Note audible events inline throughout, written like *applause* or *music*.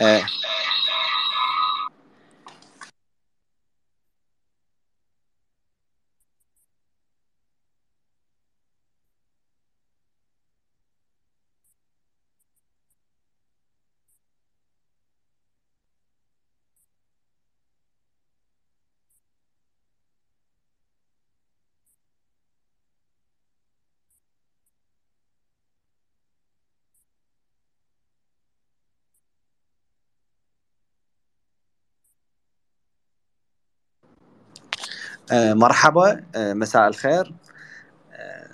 آه، مرحبا آه، مساء الخير. آه،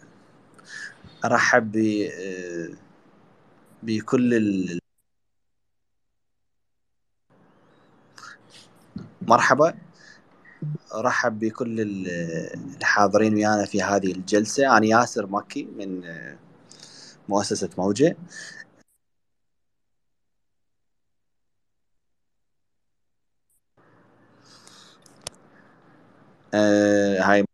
أرحب ب آه، بكل ال... مرحبا. أرحب بكل ال- الحاضرين ويانا في هذه الجلسة. أنا ياسر مكي من آه، مؤسسة موجة. آه، هاي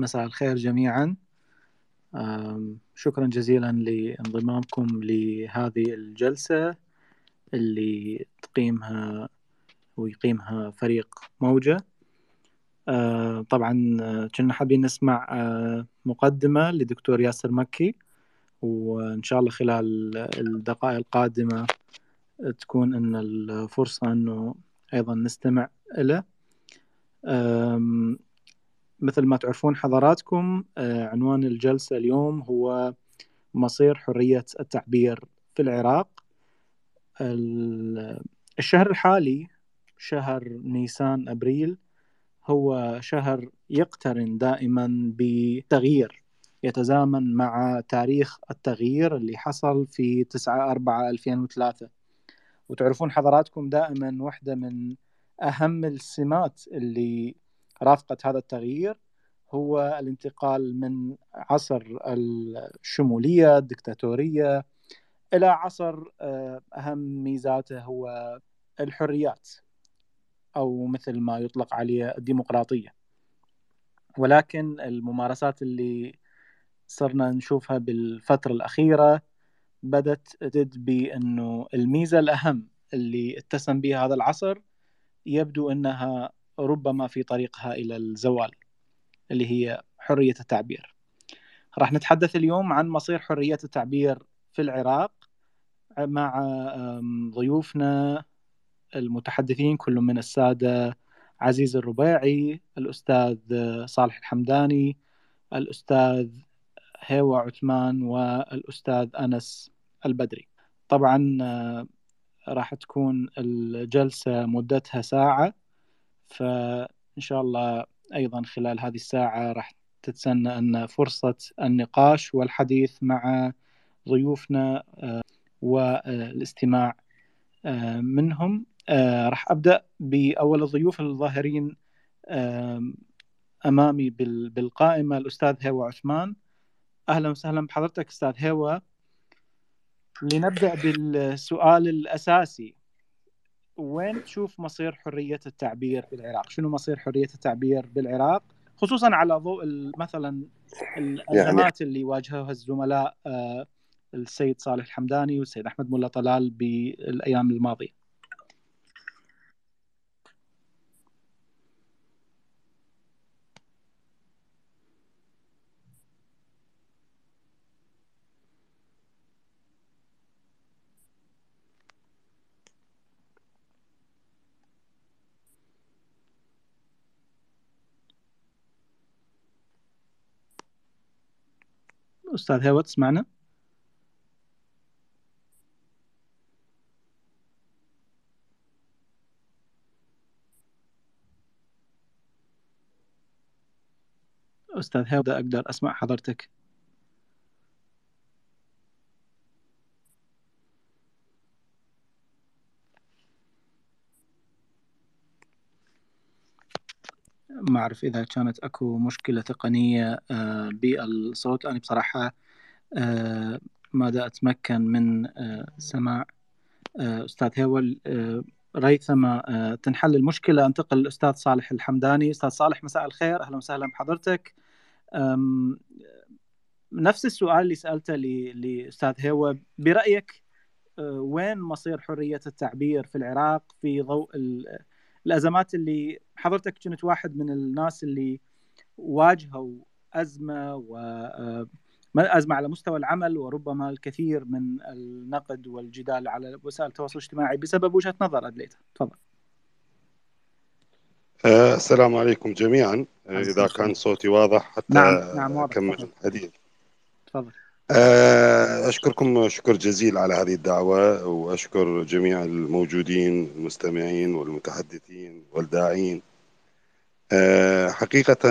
مساء الخير جميعا. شكرا جزيلا لانضمامكم لهذه الجلسة اللي تقيمها ويقيمها فريق موجة. طبعا كنا حابين نسمع مقدمة لدكتور ياسر مكي وإن شاء الله خلال الدقائق القادمة تكون أن الفرصة أنه أيضا نستمع آم، مثل ما تعرفون حضراتكم آه، عنوان الجلسة اليوم هو مصير حرية التعبير في العراق. ال- الشهر الحالي شهر نيسان أبريل هو شهر يقترن دائما بتغيير يتزامن مع تاريخ التغيير اللي حصل في 9 4 2003 وتعرفون حضراتكم دائما واحدة من أهم السمات اللي رافقت هذا التغيير هو الانتقال من عصر الشمولية الدكتاتورية إلى عصر آه، أهم ميزاته هو الحريات أو مثل ما يطلق عليه الديمقراطية. ولكن الممارسات اللي صرنا نشوفها بالفترة الأخيرة بدت تد بأنه الميزة الأهم اللي اتسم بها هذا العصر يبدو أنها ربما في طريقها إلى الزوال اللي هي حرية التعبير. راح نتحدث اليوم عن مصير حرية التعبير في العراق مع ضيوفنا المتحدثين كل من السادة عزيز الربيعي الأستاذ صالح الحمداني الأستاذ هيوا عثمان والأستاذ أنس البدري. طبعا آه، راح تكون الجلسة مدتها ساعة. فإن شاء الله أيضا خلال هذه الساعة راح تتسنى أن فرصة النقاش والحديث مع ضيوفنا آه، والاستماع آه، منهم. آه، راح أبدأ بأول الضيوف الظاهرين أمامي بال- بالقائمة الأستاذ هيوا عثمان. أهلا وسهلا بحضرتك أستاذ هيوا لنبدأ بالسؤال الأساسي. وين تشوف مصير حرية التعبير بالعراق؟ شنو مصير حرية التعبير بالعراق؟ خصوصا على ضوء مثلا الأزمات اللي واجهوها الزملاء آه، السيد صالح الحمداني والسيد أحمد ملا طلال بالأيام الماضية أستاذ هيوت تسمعنا؟ أستاذ هيوت أقدر أسمع حضرتك ما أعرف إذا كانت أكو مشكلة تقنية آه، بالصوت. أنا بصراحة آه، ماذا أتمكن من آه، سماع أستاذ هيول ريثما تنحل المشكلة. أنتقل للأستاذ صالح الحمداني. أستاذ صالح مساء الخير. أهلا وسهلا بحضرتك. نفس السؤال اللي سألته لأستاذ هيوة برأيك وين مصير حرية التعبير في العراق في ضوء الأزمات اللي حضرتك كنت واحد من الناس اللي واجهوا أزمة و آه، أزمة على مستوى العمل وربما الكثير من النقد والجدال على وسائل التواصل الاجتماعي بسبب وجهة نظر ادليتها تفضل. آه، السلام عليكم جميعا. آه، إذا كان صوتي واضح حتى نعم نعم أكمل الحديث. تفضل. أشكركم شكر جزيل على هذه الدعوة وأشكر جميع الموجودين المستمعين والمتحدثين والداعين. أه، حقيقة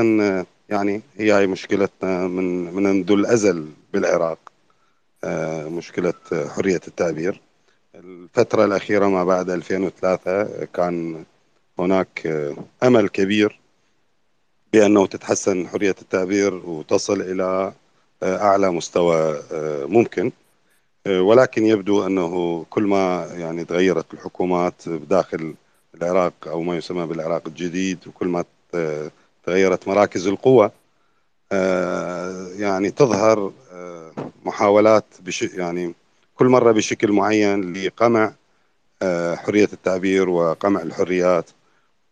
يعني هي هي مشكلتنا من منذ الأزل بالعراق مشكلة حرية التعبير. الفترة الأخيرة ما بعد 2003 كان هناك أمل كبير بأنه تتحسن حرية التعبير وتصل إلى أعلى مستوى آه، ممكن. آه، ولكن يبدو أنه كل ما يعني تغيرت الحكومات بداخل العراق أو ما يسمى بالعراق الجديد وكل ما تغيرت مراكز القوى آه، يعني تظهر محاولات بش يعني كل مرة بشكل معين لقمع حرية التعبير وقمع الحريات.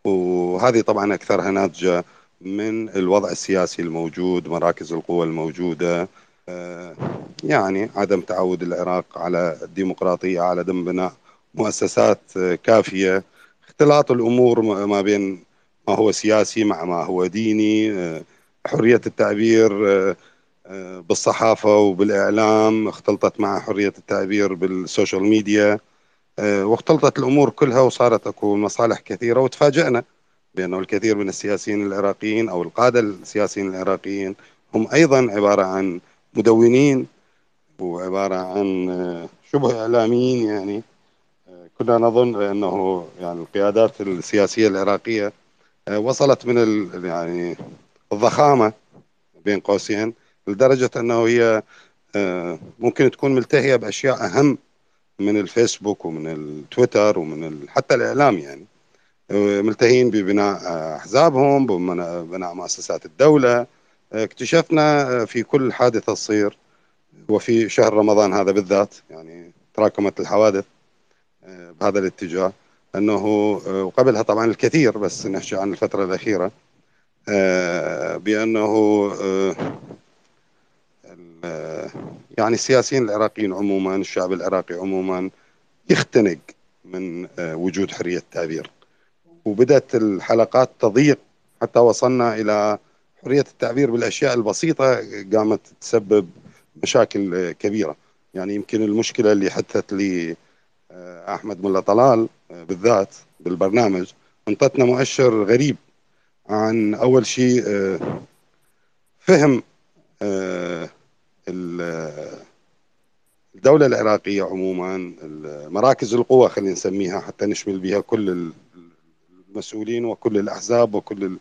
وهذه طبعا أكثرها ناتجة من الوضع السياسي الموجود مراكز القوى الموجودة آه، يعني عدم تعود العراق على الديمقراطية على عدم بناء مؤسسات كافية. اختلاط الأمور ما بين ما هو سياسي مع ما هو ديني آه، حرية التعبير آه، بالصحافة وبالإعلام. اختلطت مع حرية التعبير بالسوشيال ميديا واختلطت الأمور كلها وصارت أكو مصالح كثيرة وتفاجئنا. بأنه الكثير من السياسيين العراقيين أو القادة السياسيين العراقيين هم أيضا عبارة عن مدونين وعبارة عن آه، شبه إعلاميين يعني. آه، كنا نظن أنه يعني القيادات السياسية العراقية آه، وصلت من يعني الضخامة بين قوسين لدرجة أنه هي ممكن تكون ملتهية بأشياء أهم من الفيسبوك ومن التويتر ومن حتى الإعلام يعني. ملتهين ببناء أحزابهم ببناء مؤسسات الدولة. اكتشفنا في كل حادثة تصير وفي شهر رمضان هذا بالذات يعني تراكمت الحوادث بهذا الاتجاه. أنه وقبلها طبعا الكثير بس نحكي عن الفترة الأخيرة بأنه يعني السياسيين العراقيين عموما الشعب العراقي عموما يختنق من وجود حرية التعبير وبدأت الحلقات تضيق حتى وصلنا إلى حرية التعبير بالأشياء البسيطة قامت تسبب مشاكل كبيرة. يعني يمكن المشكلة اللي حدثت لي آه، أحمد ملا طلال آه، بالذات بالبرنامج أنطتنا مؤشر غريب عن أول شيء آه، فهم الدولة العراقية عموما مراكز القوى خلينا نسميها حتى نشمل بها كل المسؤولين وكل الأحزاب وكل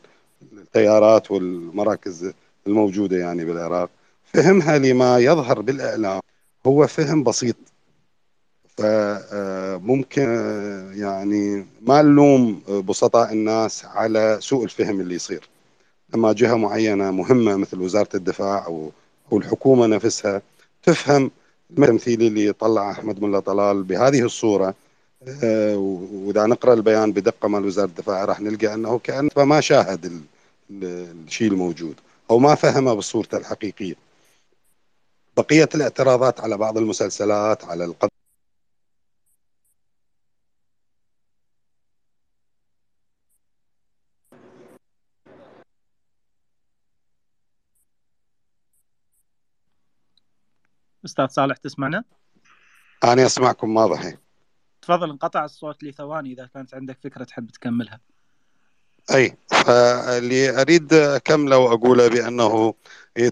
التيارات والمراكز الموجودة يعني بالعراق. فهمها لما يظهر بالإعلام هو فهم بسيط. فممكن يعني ما نلوم بسطاء الناس على سوء الفهم اللي يصير. لما جهة معينة مهمة مثل وزارة الدفاع أو أو الحكومة نفسها تفهم التمثيل اللي طلع أحمد ملا طلال بهذه الصورة. آه، وإذا نقرأ البيان بدقة مال وزارة الدفاع راح نلقى أنه كأن ما شاهد الشيء الموجود أو ما فهمه بصورته الحقيقية بقية الاعتراضات على بعض المسلسلات على القضاء أستاذ صالح تسمعنا؟ أنا أسمعكم واضح تفضل انقطع الصوت لثواني إذا كانت عندك فكرة تحب تكملها. أي فاللي أريد اكمله واقوله بأنه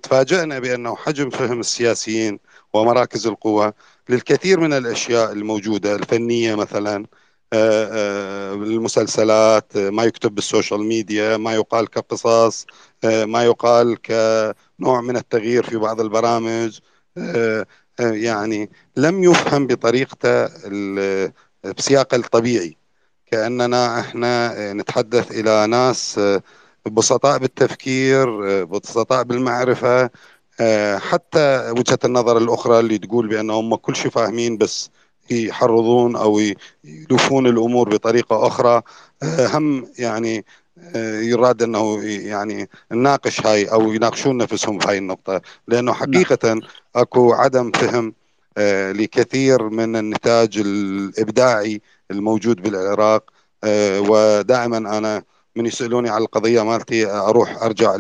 تفاجئنا بأنه حجم فهم السياسيين ومراكز القوى للكثير من الأشياء الموجودة الفنية مثلا آه، آه، المسلسلات ما يكتب بالسوشيال ميديا ما يقال كقصص آه، ما يقال كنوع من التغيير في بعض البرامج يعني لم يفهم بطريقته بسياقه الطبيعي. كأننا إحنا نتحدث إلى ناس بسطاء بالتفكير بسطاء بالمعرفة حتى وجهة النظر الأخرى اللي تقول بانهم كل شيء فاهمين بس يحرضون أو يلوفون الأمور بطريقة أخرى هم يعني يراد أنه يعني نناقش هاي أو يناقشون نفسهم في هاي النقطة. لأنه نعم. حقيقة أكو عدم فهم آه، لكثير من النتاج الإبداعي الموجود بالعراق. آه، ودائما أنا من يسألوني على القضية مالتي أروح أرجع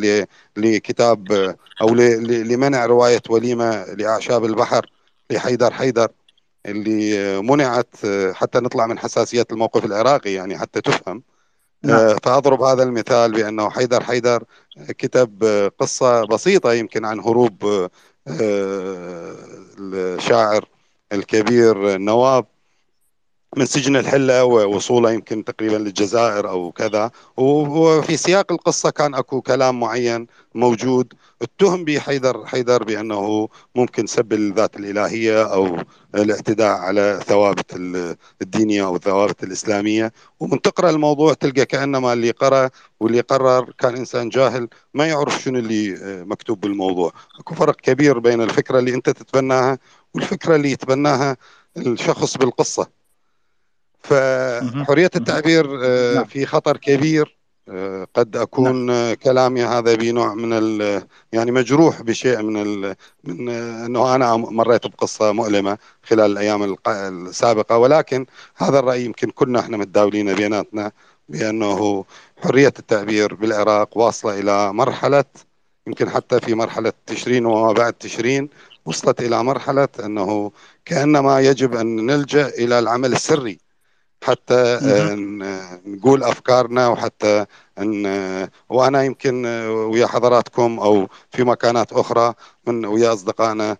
لكتاب أو لمنع رواية وليمة لأعشاب البحر لحيدر حيدر اللي منعت آه، حتى نطلع من حساسيات الموقف العراقي يعني حتى تفهم. نعم. فأضرب هذا المثال بأنه حيدر حيدر كتب قصة بسيطة يمكن عن هروب الشاعر الكبير نواب من سجن الحلة ووصوله يمكن تقريبا للجزائر أو كذا. وفي سياق القصة كان أكو كلام معين موجود. اتهم به حيدر حيدر بأنه ممكن سب الذات الإلهية أو الاعتداء على ثوابت الدينية أو الثوابت الإسلامية. ومن تقرأ الموضوع تلقى كأنما اللي قرأ واللي قرر كان إنسان جاهل ما يعرف شنو اللي مكتوب بالموضوع. أكو فرق كبير بين الفكرة اللي أنت تتبناها والفكرة اللي يتبناها الشخص بالقصة. فحرية التعبير آه، نعم. في خطر كبير آه، قد أكون نعم. كلامي هذا بنوع من يعني مجروح بشيء من ال من أنه أنا مريت بقصة مؤلمة خلال الأيام السابقة ولكن هذا الرأي يمكن كنا إحنا متداولين بيناتنا بأنه حرية التعبير بالعراق واصلة إلى مرحلة يمكن حتى في مرحلة تشرين وما بعد تشرين وصلت إلى مرحلة أنه كأنما يجب أن نلجأ إلى العمل السري حتى آه، نقول أفكارنا وحتى ان آه، وأنا يمكن آه، ويا حضراتكم أو في مكانات أخرى من ويا أصدقائنا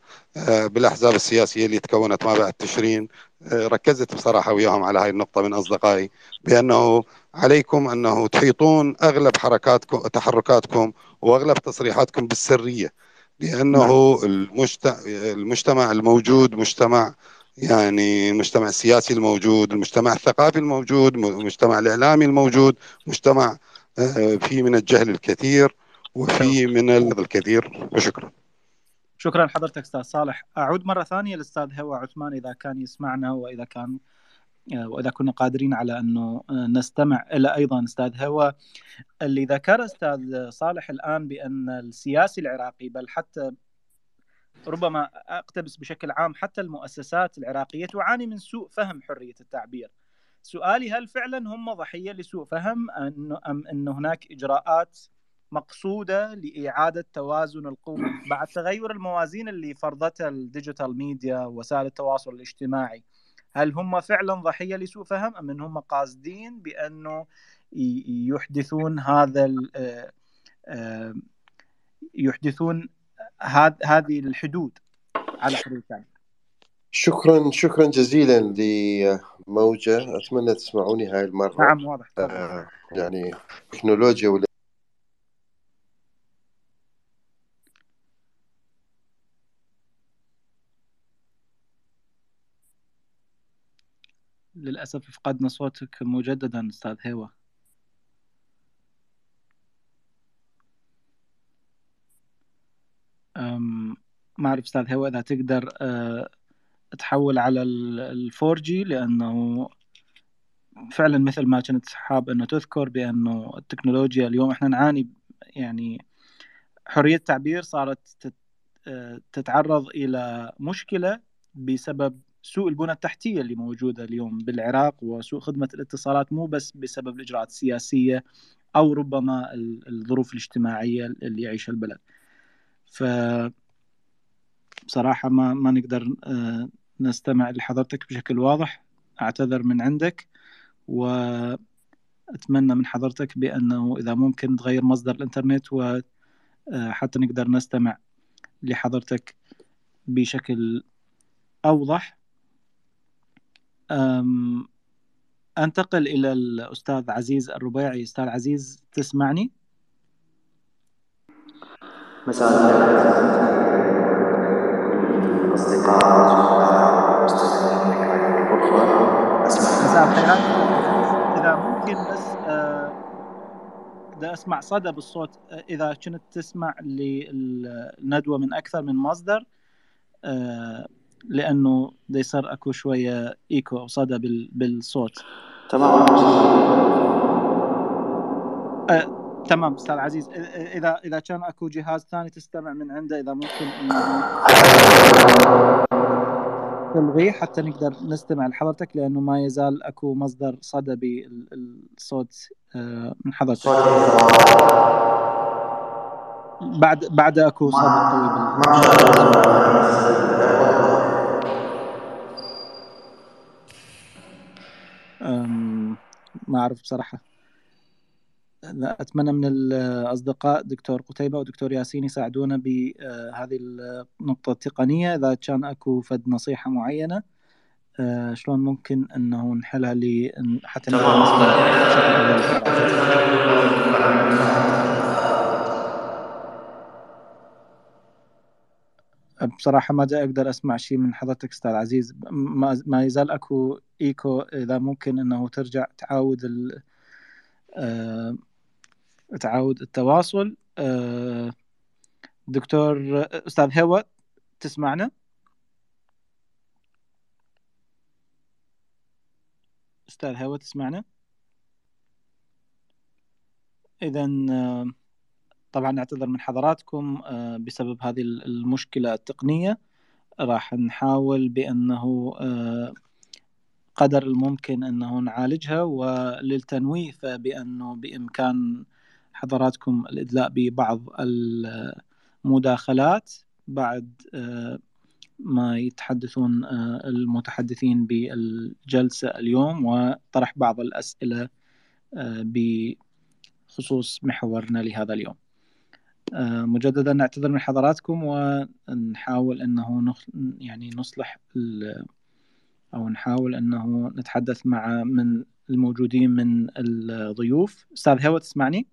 بالأحزاب السياسية اللي تكونت ما بعد تشرين ركزت بصراحة وياهم على هاي النقطة من أصدقائي بأنه عليكم أنه تحيطون أغلب حركاتكم تحركاتكم وأغلب تصريحاتكم بالسرية لأنه نعم. المجتمع الموجود مجتمع يعني المجتمع السياسي الموجود المجتمع الثقافي الموجود المجتمع الإعلامي الموجود مجتمع آه، فيه من الجهل الكثير وفي من الكثير. وشكرا شكرا حضرتك أستاذ صالح. أعود مرة ثانية للأستاذ هوى عثمان إذا كان يسمعنا وإذا كان آه، وإذا كنا قادرين على أنه آه، نستمع إلى أيضا أستاذ هوى اللي ذكر أستاذ صالح الآن بأن السياسي العراقي بل حتى ربما أقتبس بشكل عام حتى المؤسسات العراقية تعاني من سوء فهم حرية التعبير. سؤالي هل فعلا هم ضحية لسوء فهم أم أن هناك إجراءات مقصودة لإعادة توازن القوة بعد تغير الموازين اللي فرضتها ال digital media وسائل التواصل الاجتماعي هل هم فعلا ضحية لسوء فهم أم أن هم قاصدين بأنه يحدثون هذا آه، يحدثون هذه الحدود على حدود ثانية شكرا شكرا جزيلا لموجة. أتمنى تسمعوني هاي المرة. نعم واضح. آه يعني تكنولوجيا ولا للأسف فقدنا صوتك مجددا أستاذ هيوة ما أعرف أستاذ هو إذا تقدر أه، تحول على الفور جي لأنه فعلا مثل ما كنت حاب إنه تذكر بأنه التكنولوجيا اليوم إحنا نعاني يعني حرية التعبير صارت أه، تتعرض إلى مشكلة بسبب سوء البنى التحتية اللي موجودة اليوم بالعراق وسوء خدمة الاتصالات مو بس بسبب الإجراءات السياسية أو ربما الظروف الاجتماعية اللي يعيشها البلد. ف بصراحة ما ما نقدر آه، نستمع لحضرتك بشكل واضح. أعتذر من عندك وأتمنى من حضرتك بأنه إذا ممكن تغير مصدر الإنترنت وحتى نقدر نستمع لحضرتك بشكل أوضح. أنتقل إلى الأستاذ عزيز الربيعي. أستاذ عزيز تسمعني؟ مساء الخير. مساء الخيرات إذا ممكن بس بدي آه، أسمع صدى بالصوت آه، إذا كنت تسمع للندوة من أكثر من مصدر آه، لأنه دي يصير أكو شوية إيكو أو صدى بالصوت. تمام. تمام أستاذ عزيز. إذا إذا كان أكو جهاز ثاني تستمع من عنده إذا ممكن تلغيه حتى نقدر نستمع لحضرتك لأنه ما يزال أكو مصدر صدى بالصوت آه، من حضرتك. بعد بعد أكو صدى قوي ما أعرف بصراحة. أتمنى من الأصدقاء دكتور قتيبة ودكتور ياسين يساعدونا بهذه النقطة التقنية. إذا كان أكو فد نصيحة معينة آه، شلون ممكن أنه نحلها لي حتى بصراحة ما أقدر أسمع شيء من حضرتك أستاذ عزيز. ما يزال أكو إيكو إذا ممكن أنه ترجع تعاود ال آه، تعاود التواصل. آه، دكتور أستاذ هوا تسمعنا؟ أستاذ هوا تسمعنا؟ اذا آه، طبعا نعتذر من حضراتكم آه، بسبب هذه المشكلة التقنية. راح نحاول بأنه قدر الممكن أنه نعالجها وللتنويه فبانه بإمكان حضراتكم الإدلاء ببعض المداخلات بعد آه، ما يتحدثون آه، المتحدثين بالجلسة اليوم وطرح بعض الأسئلة آه، بخصوص محورنا لهذا اليوم مجددا نعتذر من حضراتكم ونحاول أنه يعني نصلح أو نحاول أنه نتحدث مع من الموجودين من الضيوف أستاذ هوا تسمعني؟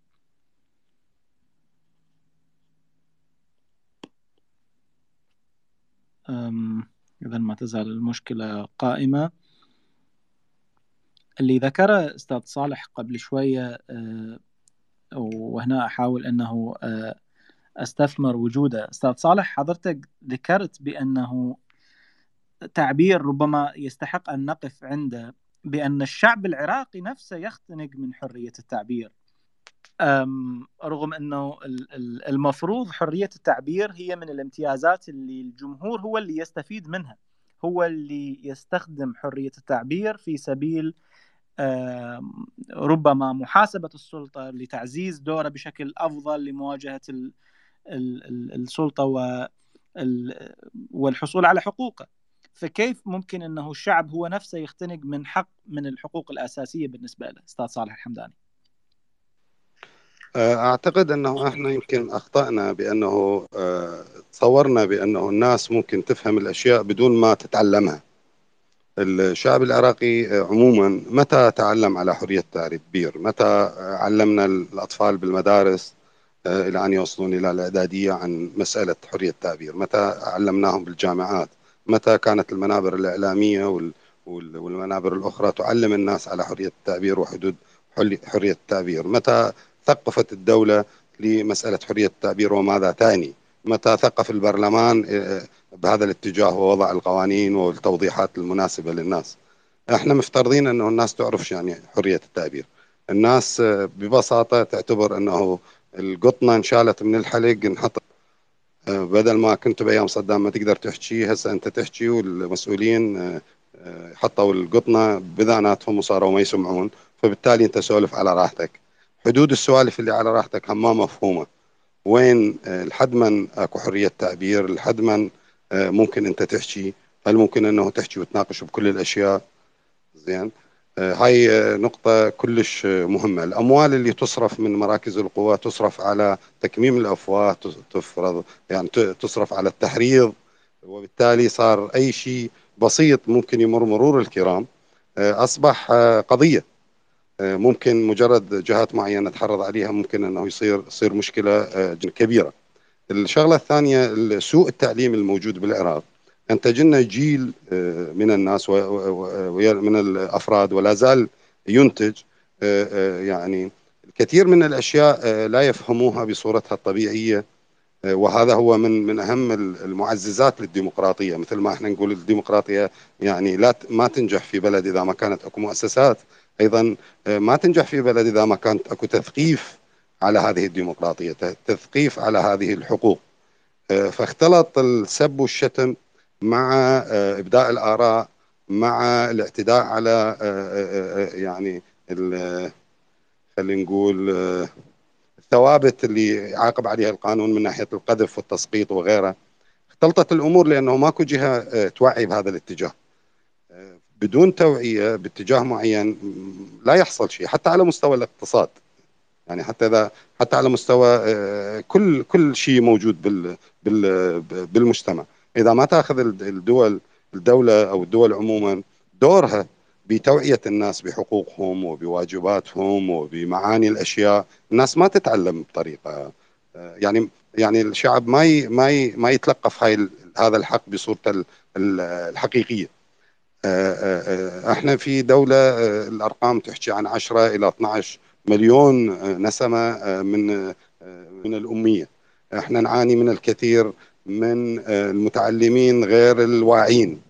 إذا ما تزال المشكلة قائمة. اللي ذكره أستاذ صالح قبل شوية أه، وهنا أحاول أنه أه، أستثمر وجوده. أستاذ صالح حضرتك ذكرت بأنه تعبير ربما يستحق أن نقف عنده بأن الشعب العراقي نفسه يختنق من حرية التعبير. رغم إنه المفروض حرية التعبير هي من الامتيازات اللي الجمهور هو اللي يستفيد منها. هو اللي يستخدم حرية التعبير في سبيل ربما محاسبة السلطة لتعزيز دوره بشكل أفضل لمواجهة السلطة والحصول على حقوقه فكيف ممكن إنه الشعب هو نفسه يختنق من حق من الحقوق الأساسية بالنسبة له؟ أستاذ صالح الحمداني. أعتقد أنه إحنا يمكن أخطأنا بأنه آه، تصورنا بأنه الناس ممكن تفهم الأشياء بدون ما تتعلمها. الشعب العراقي آه، عموما متى تعلم على حرية التعبير متى علمنا الأطفال بالمدارس إلى أن يوصلون إلى الإعدادية عن مسألة حرية التعبير متى علمناهم بالجامعات؟ متى كانت المنابر الإعلامية والمنابر الأخرى تعلم الناس على حرية التعبير وحدود حرية التعبير متى ثقفت الدولة لمسألة حرية التعبير وماذا تعني متى ثقف البرلمان آه، بهذا الاتجاه ووضع القوانين والتوضيحات المناسبة للناس. إحنا مفترضين أنه الناس تعرف يعني حرية التعبير. الناس آه، ببساطة تعتبر أنه القطنة انشالت من الحلق انحط آه، بدل ما كنت بأيام صدام ما تقدر تحكي هسه أنت تحكي والمسؤولين حطوا القطنة بذاناتهم وصاروا ما يسمعون. فبالتالي أنت سولف على راحتك. حدود السوالف اللي على راحتك ما مفهومة. وين آه، لحد من اكو حرية تعبير لحد من آه، ممكن انت تحكي هل ممكن انه تحكي وتناقش بكل الأشياء؟ زين. آه، هاي نقطة كلش مهمة. الأموال اللي تصرف من مراكز القوى تصرف على تكميم الأفواه تفرض يعني تصرف على التحريض وبالتالي صار أي شيء بسيط ممكن يمر مرور الكرام. أصبح قضية. ممكن مجرد جهات معينة تحرض عليها ممكن أنه يصير يصير مشكلة كبيرة. الشغلة الثانية سوء التعليم الموجود بالعراق. انتج لنا جيل آه، من الناس ومن الأفراد ولا زال ينتج آه، آه، يعني الكثير من الأشياء لا يفهموها بصورتها الطبيعية. وهذا هو من من أهم المعززات للديمقراطية. مثل ما إحنا نقول الديمقراطية يعني لا ما تنجح في بلد إذا ما كانت أكو مؤسسات. أيضا ما تنجح في بلد إذا ما كانت أكو تثقيف على هذه الديمقراطية تثقيف على هذه الحقوق. آه، فاختلط السب والشتم مع آه، إبداء الآراء مع الاعتداء على آه، يعني خلينا نقول الثوابت اللي يعاقب عليها القانون من ناحية القذف والتسقيط وغيره. اختلطت الأمور لأنه ماكو جهة توعي بهذا الاتجاه. بدون توعية باتجاه معين لا يحصل شيء حتى على مستوى الاقتصاد. يعني حتى إذا حتى على مستوى آه، كل كل شيء موجود بال بالمجتمع. إذا ما تأخذ الدول الدولة أو الدول عموما دورها بتوعية الناس بحقوقهم وبواجباتهم وبمعاني الأشياء الناس ما تتعلم بطريقة آه، يعني يعني الشعب ما ي ما ي ما يتلقف هاي هذا الحق بصورته الحقيقية. إحنا في دولة الأرقام تحكي عن 10 إلى 12 مليون آه، نسمة آه، من آه، من الأمية. إحنا نعاني من الكثير من المتعلمين غير الواعين.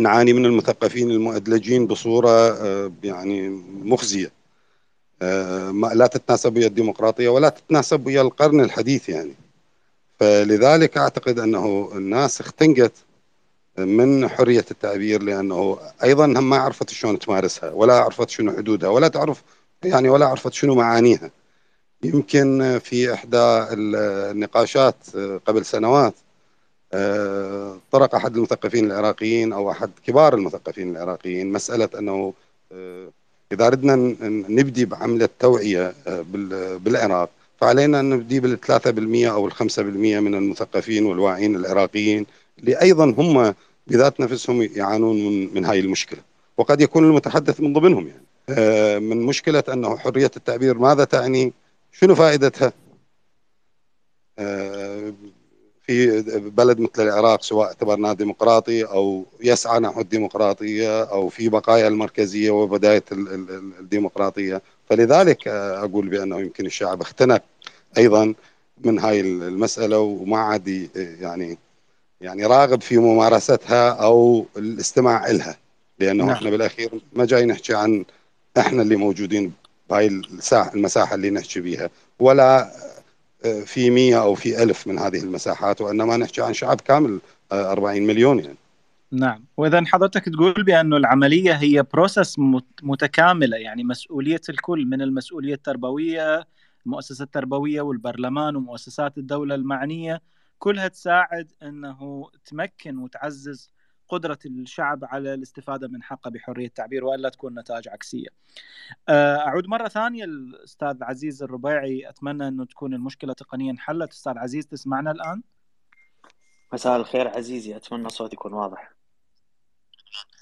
نعاني من المثقفين المؤدلجين بصورة يعني مخزية. لا تتناسب ويا الديمقراطية ولا تتناسب ويا القرن الحديث يعني. فلذلك أعتقد أنه الناس اختنقت من حرية التعبير لأنه أيضا هم ما عرفت شلون تمارسها ولا عرفت شنو حدودها ولا تعرف يعني ولا عرفت شنو معانيها. يمكن في إحدى النقاشات قبل سنوات آه، طرق أحد المثقفين العراقيين أو أحد كبار المثقفين العراقيين مسألة أنه آه، إذا ردنا نبدي بعملة توعية آه، بالعراق فعلينا أن نبدي بالثلاثة بالمئة أو الخمسة بالمئة من المثقفين والواعين العراقيين اللي أيضا هم بذات نفسهم يعانون من, من هاي المشكلة. وقد يكون المتحدث من ضمنهم يعني. آه، من مشكلة أنه حرية التعبير ماذا تعني؟ شنو فائدتها؟ آه، في بلد مثل العراق سواء اعتبرناه ديمقراطي أو يسعى نحو الديمقراطية أو في بقايا المركزية وبداية الديمقراطية. فلذلك آه، أقول بأنه يمكن الشعب اختنق أيضا من هاي المسألة وما عاد يعني يعني راغب في ممارستها أو الاستماع إلها لأنه نعم. إحنا بالأخير ما جاي نحكي عن إحنا اللي موجودين بهاي المساحه المساحة اللي نحكي بيها ولا آه، في مية أو في ألف من هذه المساحات وإنما نحكي عن شعب كامل 40 آه، مليون يعني نعم واذا حضرتك تقول بانه العملية هي بروسس متكاملة يعني مسؤولية الكل من المسؤولية التربوية المؤسسة التربوية والبرلمان ومؤسسات الدولة المعنية كلها تساعد إنه تمكن وتعزز قدرة الشعب على الاستفادة من حقه بحرية التعبير وألا تكون نتائج عكسية. آه، أعود مرة ثانية الأستاذ عزيز الربيعي. أتمنى أنه تكون المشكلة تقنيا انحلت أستاذ عزيز تسمعنا الآن؟ مساء الخير عزيزي. أتمنى صوتي يكون واضح.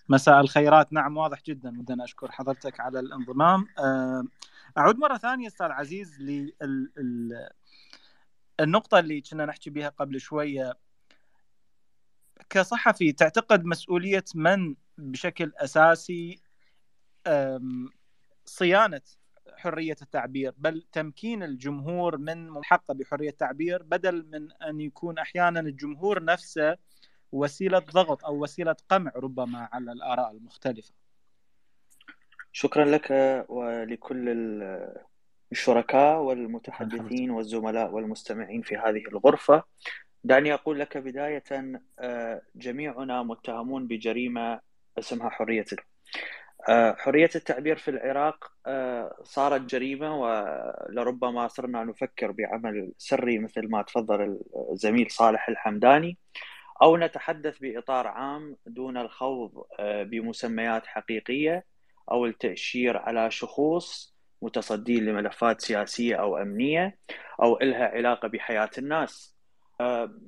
مساء الخيرات. نعم واضح جدا. بدنا أشكر حضرتك على الانضمام. آه، أعود مرة ثانية أستاذ عزيز لل النقطة اللي كنا نحكي بها قبل شوية كصحفي تعتقد مسؤولية من بشكل أساسي صيانة حرية التعبير بل تمكين الجمهور من حقه بحرية التعبير بدل من أن يكون أحيانا الجمهور نفسه وسيلة ضغط أو وسيلة قمع ربما على الآراء المختلفة. شكرا لك ولكل الشركاء والمتحدثين والزملاء والمستمعين في هذه الغرفة. دعني أقول لك بداية آه، جميعنا متهمون بجريمة اسمها حرية آه، حرية التعبير في العراق آه، صارت جريمة ولربما صرنا نفكر بعمل سري مثل ما تفضل الزميل صالح الحمداني أو نتحدث بإطار عام دون الخوض بمسميات حقيقية أو التأشير على شخوص متصدين لملفات سياسية أو أمنية أو إلها علاقة بحياة الناس.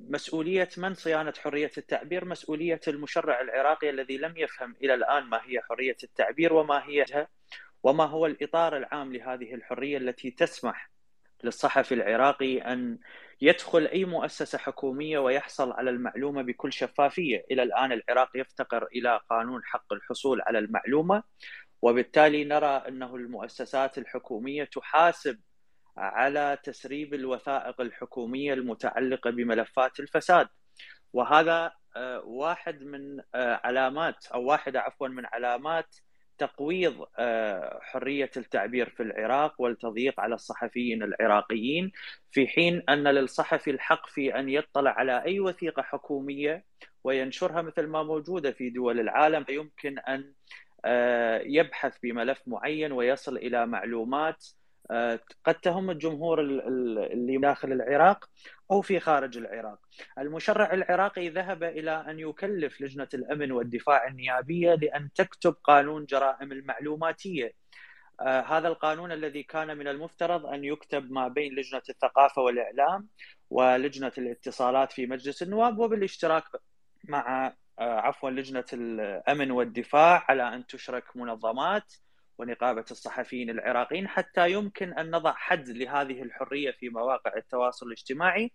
مسؤولية من صيانة حرية التعبير؟ مسؤولية المشرع العراقي الذي لم يفهم إلى الآن ما هي حرية التعبير وما هي وما هو الإطار العام لهذه الحرية التي تسمح للصحفي العراقي أن يدخل أي مؤسسة حكومية ويحصل على المعلومة بكل شفافية، إلى الآن العراق يفتقر إلى قانون حق الحصول على المعلومة وبالتالي نرى أنه المؤسسات الحكومية تحاسب على تسريب الوثائق الحكومية المتعلقة بملفات الفساد. وهذا واحد من علامات أو واحدة عفوا من علامات تقويض حرية التعبير في العراق والتضييق على الصحفيين العراقيين في حين أن للصحفي الحق في أن يطلع على أي وثيقة حكومية وينشرها مثل ما موجودة في دول العالم يمكن أن يبحث بملف معين ويصل إلى معلومات قد تهم الجمهور اللي داخل العراق أو في خارج العراق. المشرع العراقي ذهب إلى أن يكلف لجنة الأمن والدفاع النيابية لأن تكتب قانون جرائم المعلوماتية. هذا القانون الذي كان من المفترض أن يكتب ما بين لجنة الثقافة والإعلام ولجنة الاتصالات في مجلس النواب وبالاشتراك مع عفوا لجنة الأمن والدفاع على أن تشرك منظمات ونقابة الصحفيين العراقيين حتى يمكن أن نضع حد لهذه الحرية في مواقع التواصل الاجتماعي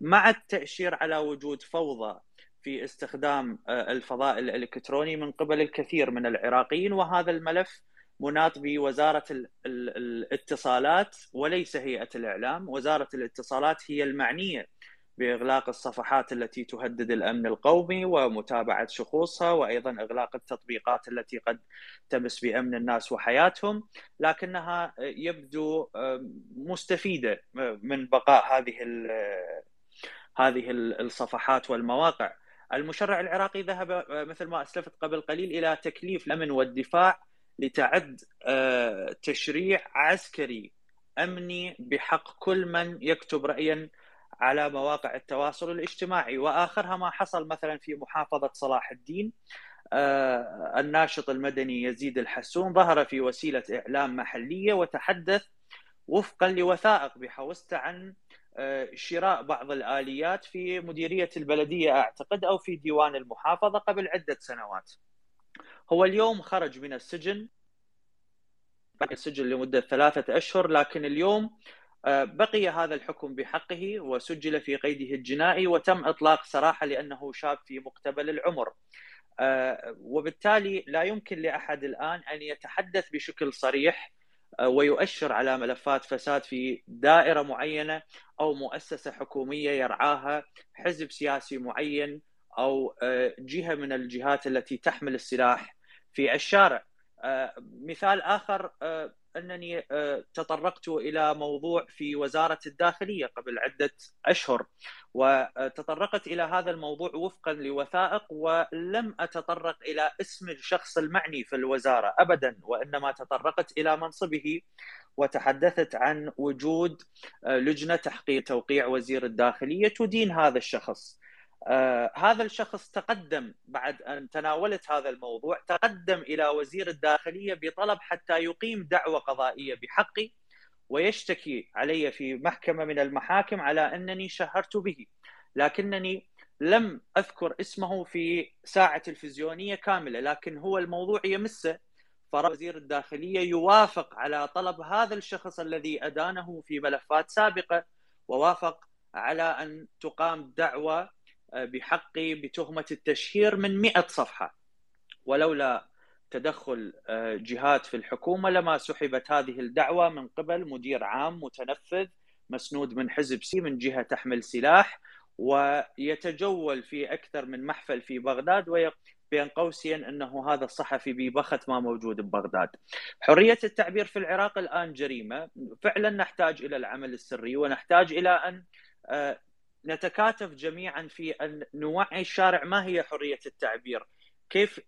مع التأشير على وجود فوضى في استخدام الفضاء الإلكتروني من قبل الكثير من العراقيين وهذا الملف مناط بوزارة الاتصالات وليس هيئة الإعلام، وزارة الاتصالات هي المعنية بإغلاق الصفحات التي تهدد الأمن القومي ومتابعة شخوصها وأيضا إغلاق التطبيقات التي قد تمس بأمن الناس وحياتهم. لكنها يبدو مستفيدة من بقاء هذه هذه الصفحات والمواقع. المشرع العراقي ذهب مثل ما أسلفت قبل قليل إلى تكليف الأمن والدفاع لتعد تشريع عسكري أمني بحق كل من يكتب رايا على مواقع التواصل الاجتماعي. وآخرها ما حصل مثلا في محافظة صلاح الدين. الناشط المدني يزيد الحسون. ظهر في وسيلة إعلام محلية وتحدث وفقا لوثائق بحوسته عن شراء بعض الآليات في مديرية البلدية أعتقد أو في ديوان المحافظة قبل عدة سنوات. هو اليوم خرج من السجن. السجن لمدة ثلاثة أشهر لكن اليوم بقي هذا الحكم بحقه وسجل في قيده الجنائي وتم إطلاق سراحة لأنه شاب في مقتبل العمر. وبالتالي لا يمكن لأحد الآن أن يتحدث بشكل صريح ويؤشر على ملفات فساد في دائرة معينة أو مؤسسة حكومية يرعاها حزب سياسي معين أو جهة من الجهات التي تحمل السلاح في الشارع. مثال آخر أنني تطرقت إلى موضوع في وزارة الداخلية قبل عدة أشهر وتطرقت إلى هذا الموضوع وفقا لوثائق ولم أتطرق إلى اسم الشخص المعني في الوزارة ابدا وإنما تطرقت إلى منصبه وتحدثت عن وجود لجنة تحقيق توقيع وزير الداخلية تدين هذا الشخص. آه هذا الشخص تقدم بعد أن تناولت هذا الموضوع تقدم إلى وزير الداخلية بطلب حتى يقيم دعوة قضائية بحقي ويشتكي علي في محكمة من المحاكم على أنني شهرت به. لكنني لم أذكر اسمه في ساعة تلفزيونية كاملة لكن هو الموضوع يمسه. وزير الداخلية يوافق على طلب هذا الشخص الذي أدانه في ملفات سابقة ووافق على أن تقام دعوة بحقي بتهمة التشهير من 100 صفحة. ولولا تدخل جهات في الحكومة لما سحبت هذه الدعوة من قبل مدير عام متنفذ مسنود من حزب سي من جهة تحمل سلاح ويتجول في أكثر من محفل في بغداد بين قوسين أنه هذا الصحفي ببخت ما موجود ببغداد. حرية التعبير في العراق الآن جريمة. فعلا نحتاج إلى العمل السري ونحتاج إلى أن نتكاتف جميعا في أن نوعي الشارع ما هي حرية التعبير؟ كيف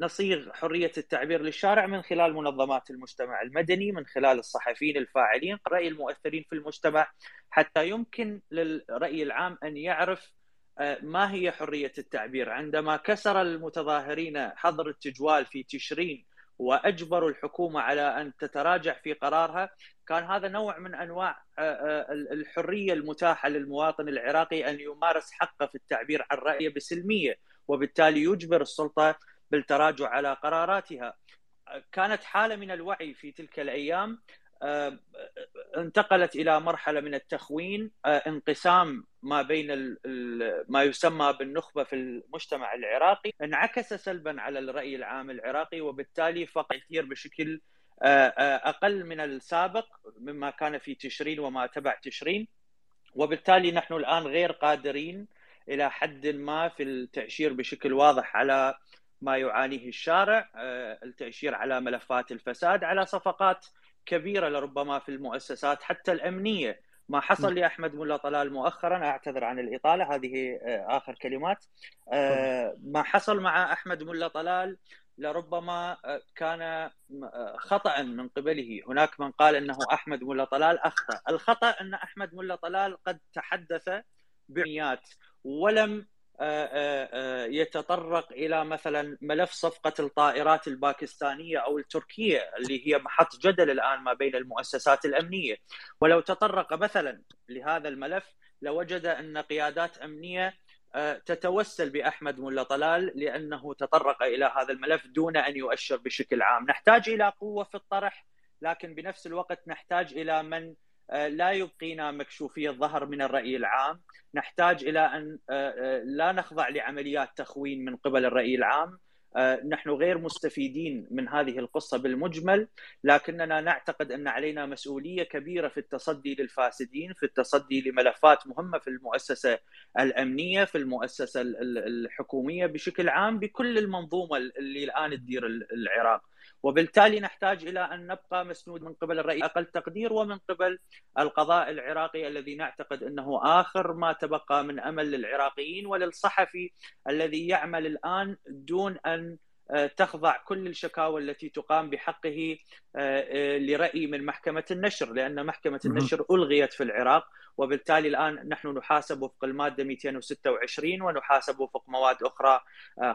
نصيغ حرية التعبير للشارع من خلال منظمات المجتمع المدني، من خلال الصحفيين الفاعلين، رأي المؤثرين في المجتمع حتى يمكن للرأي العام أن يعرف ما هي حرية التعبير عندما كسر المتظاهرين حظر التجوال في تشرين واجبروا الحكومة على أن تتراجع في قرارها. كان هذا نوع من أنواع الحرية المتاحة للمواطن العراقي أن يمارس حقه في التعبير عن رأيه بسلمية وبالتالي يجبر السلطة بالتراجع على قراراتها. كانت حالة من الوعي في تلك الأيام. آه، انتقلت إلى مرحلة من التخوين آه، انقسام ما بين ما يسمى بالنخبة في المجتمع العراقي انعكس سلبا على الرأي العام العراقي وبالتالي فقد كثير بشكل آه، أقل من السابق مما كان في تشرين وما تبع تشرين. وبالتالي نحن الآن غير قادرين إلى حد ما في التأشير بشكل واضح على ما يعانيه الشارع التأشير على ملفات الفساد على صفقات كبيرة لربما في المؤسسات حتى الأمنية. ما حصل لأحمد ملا طلال مؤخرا أعتذر عن الإطالة هذه آه، آخر كلمات. آه، ما حصل مع أحمد ملا طلال لربما آه، كان خطأ من قبله. هناك من قال إنه أحمد ملا طلال أخطأ. الخطأ أن أحمد ملا طلال قد تحدث بعنيات ولم يتطرق إلى مثلا ملف صفقة الطائرات الباكستانية أو التركية اللي هي محط جدل الآن ما بين المؤسسات الأمنية. ولو تطرق مثلا لهذا الملف لوجد أن قيادات أمنية تتوسل بأحمد ملا طلال لأنه تطرق إلى هذا الملف دون أن يؤشر بشكل عام، نحتاج إلى قوة في الطرح لكن بنفس الوقت نحتاج إلى من آه، لا يبقينا مكشوفي الظهر من الرأي العام. نحتاج إلى أن آه، آه، لا نخضع لعمليات تخوين من قبل الرأي العام. نحن غير مستفيدين من هذه القصة بالمجمل لكننا نعتقد أن علينا مسؤولية كبيرة في التصدي للفاسدين في التصدي لملفات مهمة في المؤسسة الأمنية في المؤسسة الحكومية بشكل عام بكل المنظومة اللي الآن تدير العراق. وبالتالي نحتاج إلى أن نبقى مسنود من قبل الراي أقل تقدير ومن قبل القضاء العراقي الذي نعتقد أنه آخر ما تبقى من أمل للعراقيين وللصحفي الذي يعمل الآن دون أن تخضع كل الشكاوى التي تقام بحقه آه، آه، لرأي من محكمة النشر لأن محكمة النشر ألغيت في العراق وبالتالي الآن نحن نحاسب وفق المادة 226 ونحاسب وفق مواد أخرى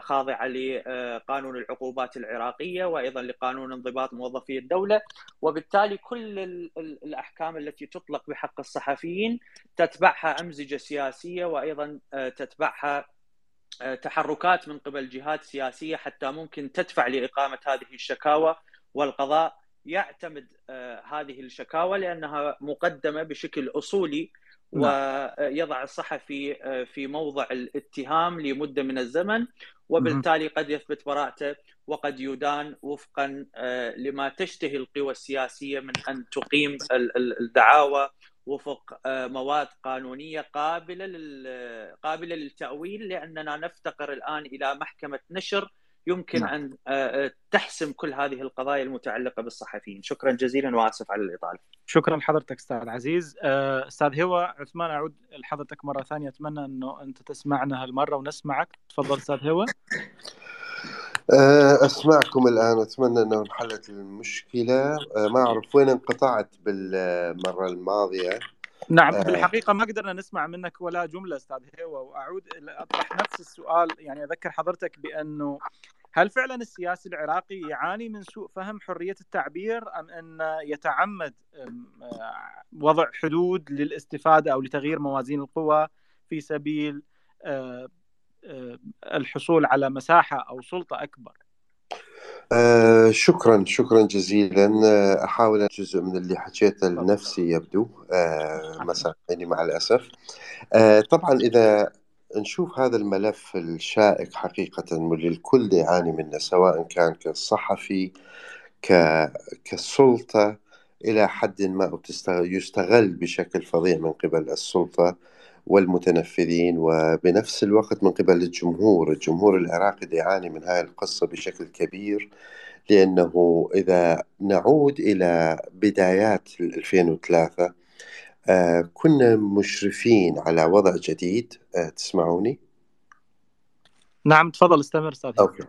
خاضعة لقانون العقوبات العراقية وأيضا لقانون انضباط موظفي الدولة. وبالتالي كل الأحكام التي تطلق بحق الصحفيين تتبعها أمزجة سياسية وأيضا تتبعها تحركات من قبل جهات سياسية حتى ممكن تدفع لإقامة هذه الشكاوى والقضاء يعتمد آه، هذه الشكاوى لأنها مقدمة بشكل أصولي نعم. ويضع الصحفي آه، في موضع الاتهام لمدة من الزمن وبالتالي قد يثبت براءته وقد يدان وفقا آه، لما تشتهي القوى السياسية من أن تقيم الدعاوى وفق آه، مواد قانونية قابلة قابلة للتأويل لأننا نفتقر الآن إلى محكمة نشر يمكن نعم. أن آه، آه، تحسم كل هذه القضايا المتعلقة بالصحفيين، شكرا جزيلا وآسف على الإطالة. شكرا لحضرتك أستاذ عزيز، أستاذ هوى عثمان أعود لحضرتك مرة ثانية أتمنى إنه أنت تسمعنا هالمرة ونسمعك، تفضل أستاذ هوى. *laughs* أسمعكم الآن. أتمنى أنه انحلت المشكلة. ما أعرف وين انقطعت بالمرة الماضية. نعم آه. بالحقيقة ما قدرنا نسمع منك ولا جملة أستاذ هيوة وأعود أطرح نفس السؤال يعني أذكر حضرتك بأنه هل فعلا السياسي العراقي يعاني من سوء فهم حرية التعبير أم أن يتعمد وضع حدود للاستفادة أو لتغيير موازين القوى في سبيل الحصول على مساحة أو سلطة أكبر. آه شكرا شكرا جزيلا. آه، أحاول جزء من اللي حكيته لنفسي يبدو آه مثلا يعني مع الأسف. آه طبعا إذا نشوف هذا الملف الشائك حقيقة واللي الكل يعاني منه سواء كان كصحفي ك... كسلطة إلى حد ما يستغل بشكل فظيع من قبل السلطة والمتنفذين وبنفس الوقت من قبل الجمهور الجمهور العراقي يعاني من هذه القصة بشكل كبير لأنه إذا نعود إلى بدايات 2003 آه كنا مشرفين على وضع جديد آه تسمعوني؟ نعم تفضل استمر أستاذ okay.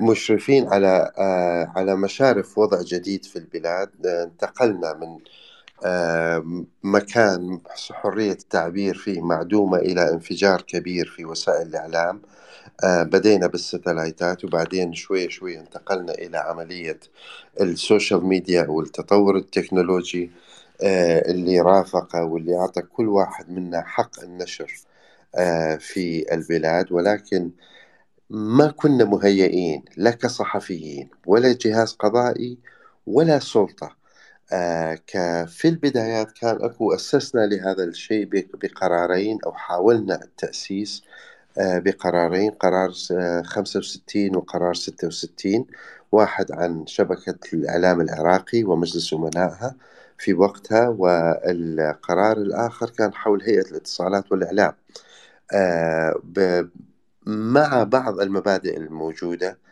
مشرفين على آه على مشارف وضع جديد في البلاد انتقلنا من مكان حرية التعبير فيه معدومة إلى انفجار كبير في وسائل الإعلام. آه، بدينا بالستلايتات وبعدين شوي شوي انتقلنا إلى عملية ال social media والتطور التكنولوجي آه، اللي رافق واللي أعطى كل واحد منا حق النشر في البلاد. ولكن ما كنا مهيئين لا كصحفيين ولا جهاز قضائي ولا سلطة. آه في البدايات كان أكو أسسنا لهذا الشيء بقرارين أو حاولنا التأسيس آه بقرارين قرار آه 65 وقرار 66 واحد عن شبكة الإعلام العراقي ومجلس أمنائها في وقتها والقرار الآخر كان حول هيئة الاتصالات والإعلام. آه، مع بعض المبادئ الموجودة آه،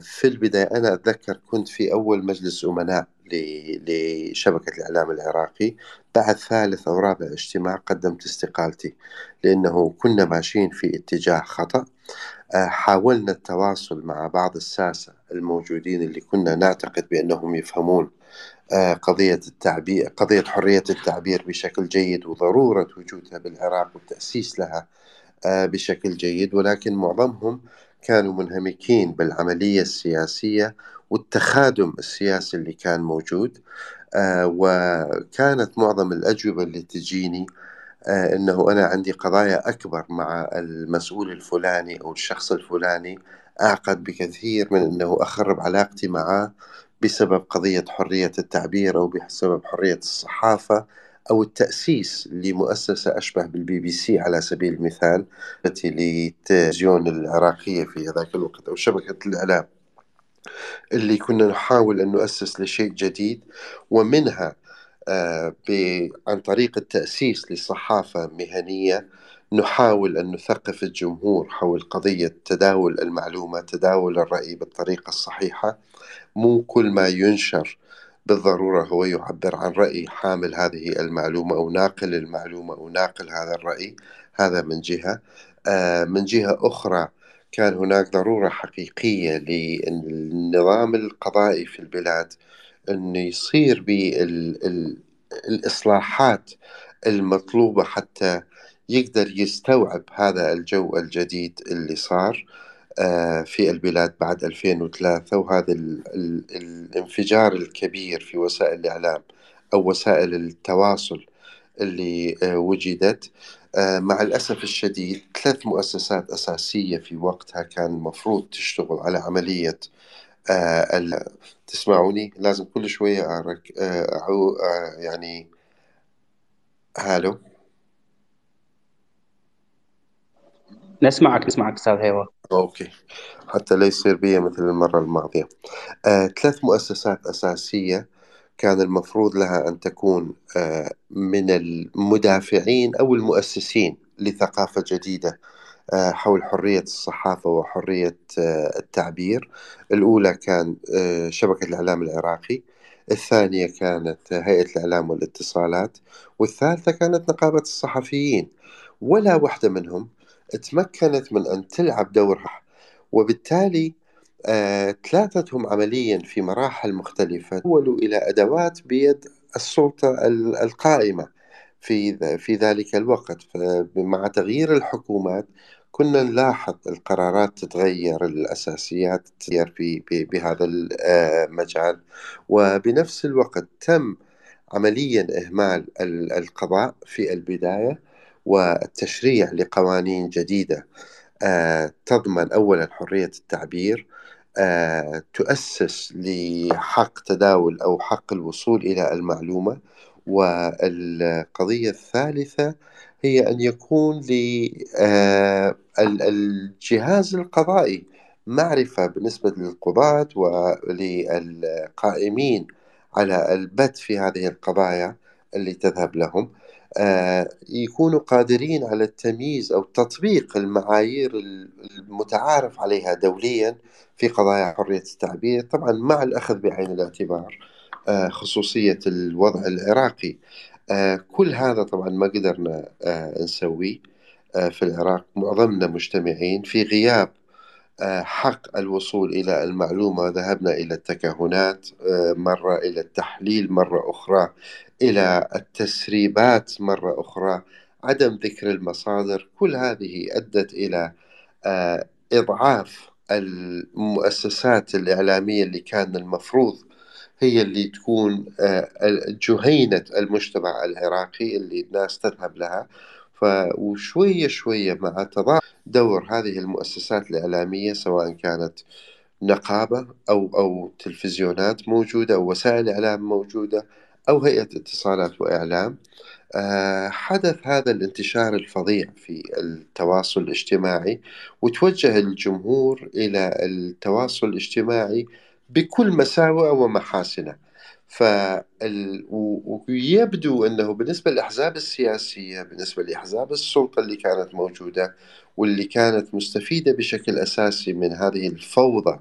في البداية أنا أتذكر كنت في أول مجلس أمناء لشبكة الإعلام العراقي. بعد ثالث أو رابع اجتماع قدمت استقالتي لأنه كنا ماشيين في اتجاه خطأ. آه، حاولنا التواصل مع بعض الساسة الموجودين اللي كنا نعتقد بأنهم يفهمون آه، قضية التعبير قضية حرية التعبير بشكل جيد وضرورة وجودها بالعراق والتأسيس لها بشكل جيد. ولكن معظمهم كانوا منهمكين بالعملية السياسية والتخادم السياسي اللي كان موجود. آه، وكانت معظم الأجوبة اللي تجيني آه، أنه أنا عندي قضايا أكبر مع المسؤول الفلاني أو الشخص الفلاني أعقد بكثير من أنه أخرب علاقتي معه بسبب قضية حرية التعبير أو بسبب حرية الصحافة. أو التأسيس لمؤسسة أشبه بالبي بي سي على سبيل المثال التي للتلفزيون العراقية في ذاك الوقت أو شبكة الإعلام اللي كنا نحاول أن نؤسس لشيء جديد ومنها آه عن طريق التأسيس لصحافة مهنية نحاول أن نثقف الجمهور حول قضية تداول المعلومة تداول الرأي بالطريقة الصحيحة. مو كل ما ينشر بالضرورة هو يعبر عن رأي حامل هذه المعلومة أو ناقل المعلومة أو ناقل هذا الرأي هذا من جهة. آه، من جهة أخرى كان هناك ضرورة حقيقية للنظام القضائي في البلاد أن يصير بالإصلاحات المطلوبة حتى يقدر يستوعب هذا الجو الجديد اللي صار. في البلاد بعد 2003 وهذا الانفجار الكبير في وسائل الإعلام أو وسائل التواصل اللي آه، وجدت. آه، مع الأسف الشديد ثلاث مؤسسات أساسية في وقتها كان المفروض تشتغل على عملية تسمعوني؟ لازم كل شوية أرك يعني هالو نسمعك نسمعك أستاذ هيوا أوكي. حتى لا يصير بي مثل المرة الماضية. آه، ثلاث مؤسسات أساسية كان المفروض لها أن تكون آه، من المدافعين أو المؤسسين لثقافة جديدة آه، حول حرية الصحافة وحرية آه، التعبير. الأولى كان آه، شبكة الإعلام العراقي. الثانية كانت هيئة الإعلام والاتصالات. والثالثة كانت نقابة الصحفيين. ولا واحدة منهم تمكنت من أن تلعب دورها. وبالتالي آه، ثلاثتهم عمليا في مراحل مختلفة تحولوا إلى أدوات بيد السلطة القائمة في في ذلك الوقت. مع تغيير الحكومات كنا نلاحظ القرارات تتغير الأساسيات تتغير في بهذا المجال وبنفس الوقت تم عمليا إهمال القضاء في البداية. والتشريع لقوانين جديدة آه، تضمن أولا حرية التعبير آه، تؤسس لحق تداول أو حق الوصول إلى المعلومة والقضية الثالثة هي أن يكون للجهاز آه، القضائي معرفة بالنسبة للقضاة وللقائمين على البت في هذه القضايا اللي تذهب لهم. يكونوا قادرين على التمييز أو تطبيق المعايير المتعارف عليها دوليا في قضايا حرية التعبير طبعا مع الأخذ بعين الاعتبار آه، خصوصية الوضع العراقي. آه، كل هذا طبعا ما قدرنا نسويه في العراق. معظمنا مجتمعين في غياب حق الوصول إلى المعلومة ذهبنا إلى التكهنات مرة إلى التحليل مرة أخرى إلى التسريبات مرة أخرى عدم ذكر المصادر. كل هذه أدت إلى آه، إضعاف المؤسسات الإعلامية اللي كان المفروض هي اللي تكون آه، جهينة المجتمع العراقي اللي الناس تذهب لها. وشوية شوية مع تضاعف دور هذه المؤسسات الإعلامية سواء كانت نقابة أو أو تلفزيونات موجودة أو وسائل إعلام موجودة أو هيئة اتصالات وإعلام. آه، حدث هذا الانتشار الفظيع في التواصل الاجتماعي وتوجه الجمهور إلى التواصل الاجتماعي بكل مساوئه ومحاسنة. فال... ويبدو أنه بالنسبة للأحزاب السياسية بالنسبة لأحزاب السلطة اللي كانت موجودة واللي كانت مستفيدة بشكل أساسي من هذه الفوضى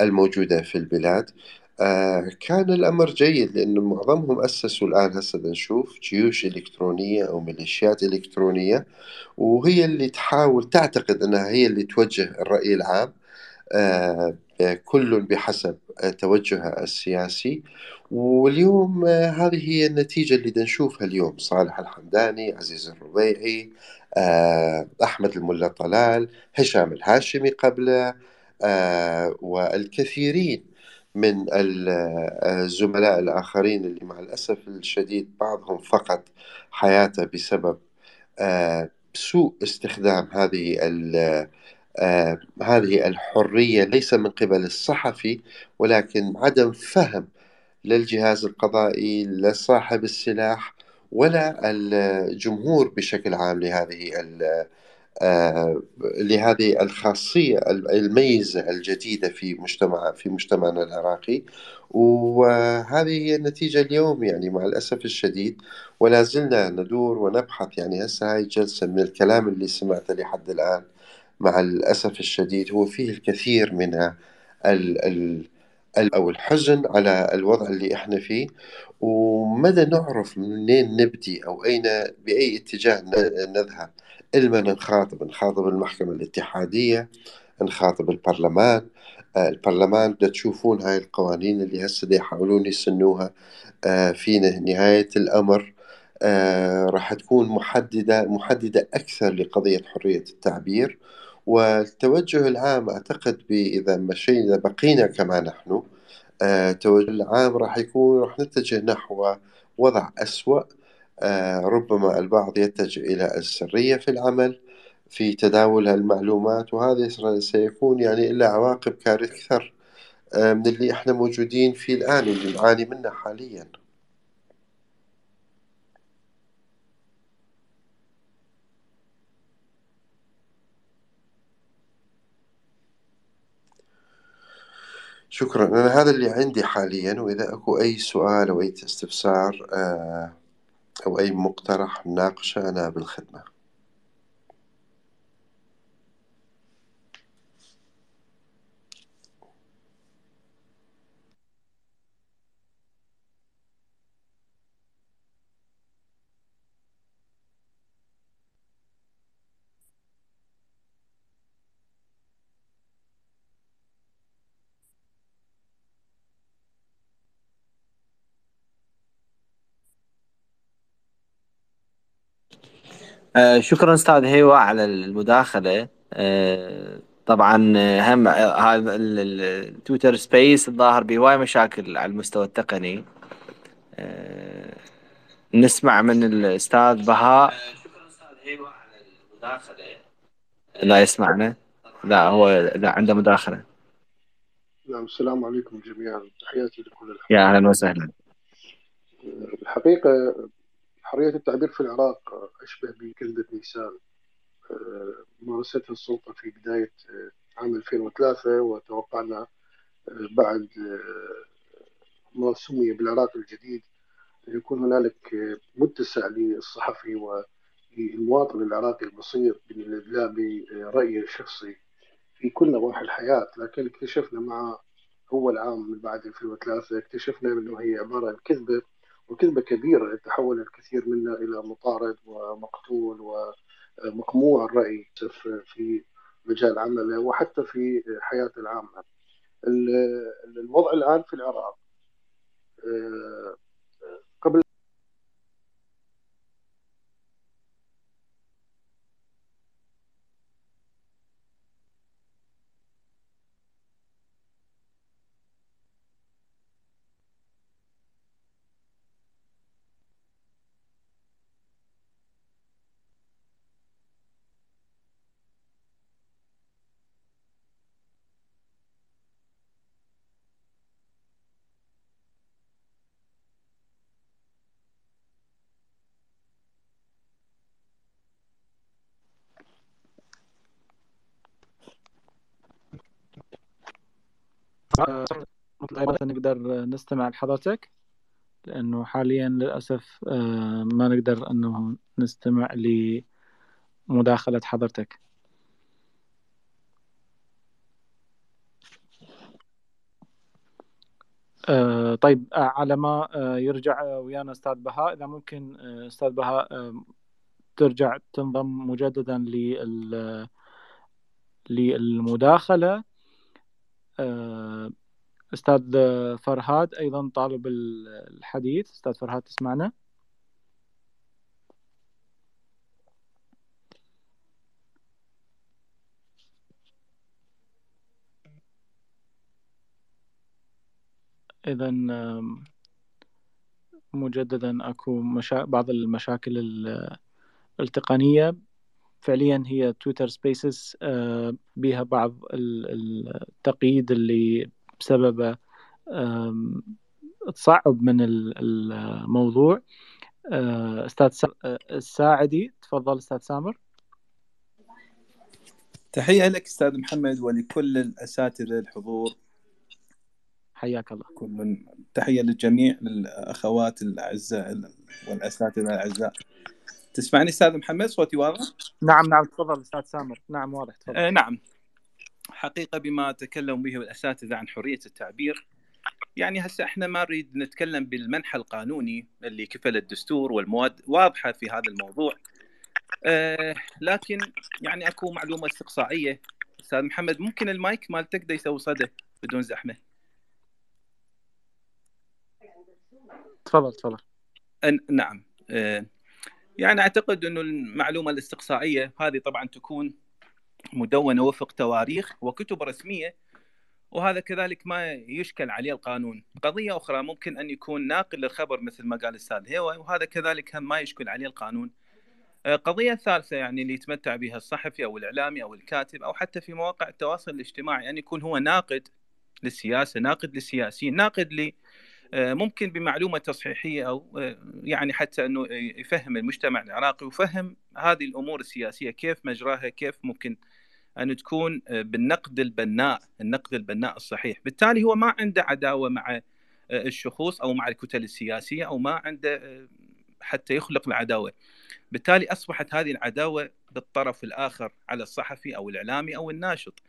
الموجودة في البلاد آه كان الأمر جيد لأنه معظمهم أسسوا الآن هسه نشوف جيوش إلكترونية أو ميليشيات إلكترونية وهي اللي تحاول تعتقد أنها هي اللي توجه الرأي العام آه كل بحسب توجهه السياسي. واليوم آه هذه هي النتيجة اللي نشوفها اليوم. صالح الحمداني عزيز الربيعي آه أحمد الملا طلال هشام الهاشمي قبله آه والكثيرين من الزملاء الآخرين اللي مع الأسف الشديد بعضهم فقد حياته بسبب آه، سوء استخدام هذه آه، هذه الحرية ليس من قبل الصحفي ولكن عدم فهم للجهاز القضائي لصاحب السلاح ولا الجمهور بشكل عام لهذه آه، لهذه الخاصية الميزة الجديدة في مجتمع في مجتمعنا العراقي. وهذه هي النتيجة اليوم يعني مع الأسف الشديد ولا زلنا ندور ونبحث يعني هسه هاي الجلسة من الكلام اللي سمعته لحد الآن. مع الأسف الشديد هو فيه الكثير من ال ال أو الحزن على الوضع اللي إحنا فيه. ومدى نعرف منين نبدي أو أين بأي اتجاه نذهب؟ إلما نخاطب نخاطب المحكمة الاتحادية نخاطب البرلمان. البرلمان بدأ تشوفون هاي القوانين اللي هسه يحاولون يسنوها في نهاية الأمر. راح تكون محددة محددة أكثر لقضية حرية التعبير. والتوجه العام أعتقد إذا مشينا بقينا كما نحن التوجه العام راح يكون راح نتجه نحو وضع أسوأ آه، ربما البعض يتجه إلى السرية في العمل في تداول المعلومات وهذا سيكون يعني إلا عواقب كارثة أكثر آه، من اللي إحنا موجودين فيه الآن واللي نعاني منه حاليا. شكرا. أنا هذا اللي عندي حاليا وإذا أكو أي سؤال أو أي استفسار آه أو أي مقترح نناقشه أنا بالخدمة. شكرا أستاذ هيوا على المداخلة. آه، طبعا آه، هم هذا ال Twitter space الظاهر بهواي مشاكل على المستوى التقني. نسمع من الأستاذ بهاء. شكرا أستاذ هيوا على المداخلة. لا يسمعنا. لا هو لا عنده مداخلة. نعم السلام عليكم جميعا. تحياتي لكل الحمد. يا أهلا وسهلا. الحقيقة حرية التعبير في العراق أشبه بكلمة نيسان. آه، مارستها السلطة في بداية آه، عام 2003 وتوقعنا آه، بعد ما سمي بالعراق الجديد يكون هنالك متسع للصحفي وللمواطن العراقي البسيط بالإدلاء برأيه الشخصي في كل نواحي الحياة. لكن اكتشفنا مع أول عام من بعد 2003 اكتشفنا أنه هي عبارة عن كذبة وكذبة كبيرة تحول الكثير منا إلى مطارد ومقتول ومقموع الرأي في مجال عمله وحتى في حياته العامة. الوضع الآن في العراق. قبل نقدر نستمع لحضرتك لأنه حاليا للأسف آه، ما نقدر أنه نستمع لمداخلة حضرتك. آه، طيب آه، على ما يرجع ويانا أستاذ بهاء إذا ممكن أستاذ بهاء ترجع تنضم مجددا لل للمداخلة. أستاذ فرهاد أيضا طالب الحديث. أستاذ فرهاد تسمعنا؟ إذا مجددا أكو مشا... بعض المشاكل التقنية. فعليا هي تويتر سبيسز بها بعض التقييد اللي بسبب تصعب من الموضوع. آه، أستاذ آه، الساعدي تفضل أستاذ سامر. تحية لك أستاذ محمد ولكل الأساتذة الحضور. حياك الله. كل من تحية للجميع الأخوات الأعزاء والأساتذة الأعزاء. تسمعني أستاذ محمد؟ صوتي واضح؟ نعم نعم تفضل أستاذ سامر. نعم واضح تفضل. آه نعم. حقيقة بما تكلم به الأساتذة عن حرية التعبير يعني هسه إحنا ما نريد نتكلم بالمنحى القانوني اللي كفل الدستور والمواد واضحة في هذا الموضوع. آه لكن يعني أكو معلومة استقصائية. أستاذ محمد ممكن المايك مالتك دا يسوي صدى بدون زحمة؟ تفضل تفضل. نعم. آه يعني أعتقد إنه المعلومة الاستقصائية هذه طبعا تكون مدونة وفق تواريخ وكتب رسمية وهذا كذلك ما يشكل عليه القانون. قضية أخرى ممكن أن يكون ناقل للخبر مثل ما قال الأستاذ هيوة وهذا كذلك هم ما يشكل عليه القانون. آه، قضية ثالثة يعني اللي يتمتع بها الصحفي أو الإعلامي أو الكاتب أو حتى في مواقع التواصل الاجتماعي أن يكون هو ناقد للسياسة ناقد للسياسيين ناقد ممكن بمعلومة تصحيحية أو آه، يعني حتى أنه يفهم المجتمع العراقي ويفهم هذه الأمور السياسية كيف مجراها كيف ممكن أن تكون آه، بالنقد البناء النقد البناء الصحيح. بالتالي هو ما عنده عداوة مع آه، الشخوص أو مع الكتل السياسية أو ما عنده آه، حتى يخلق العداوة. بالتالي أصبحت هذه العداوة بالطرف الآخر على الصحفي أو الإعلامي أو الناشط.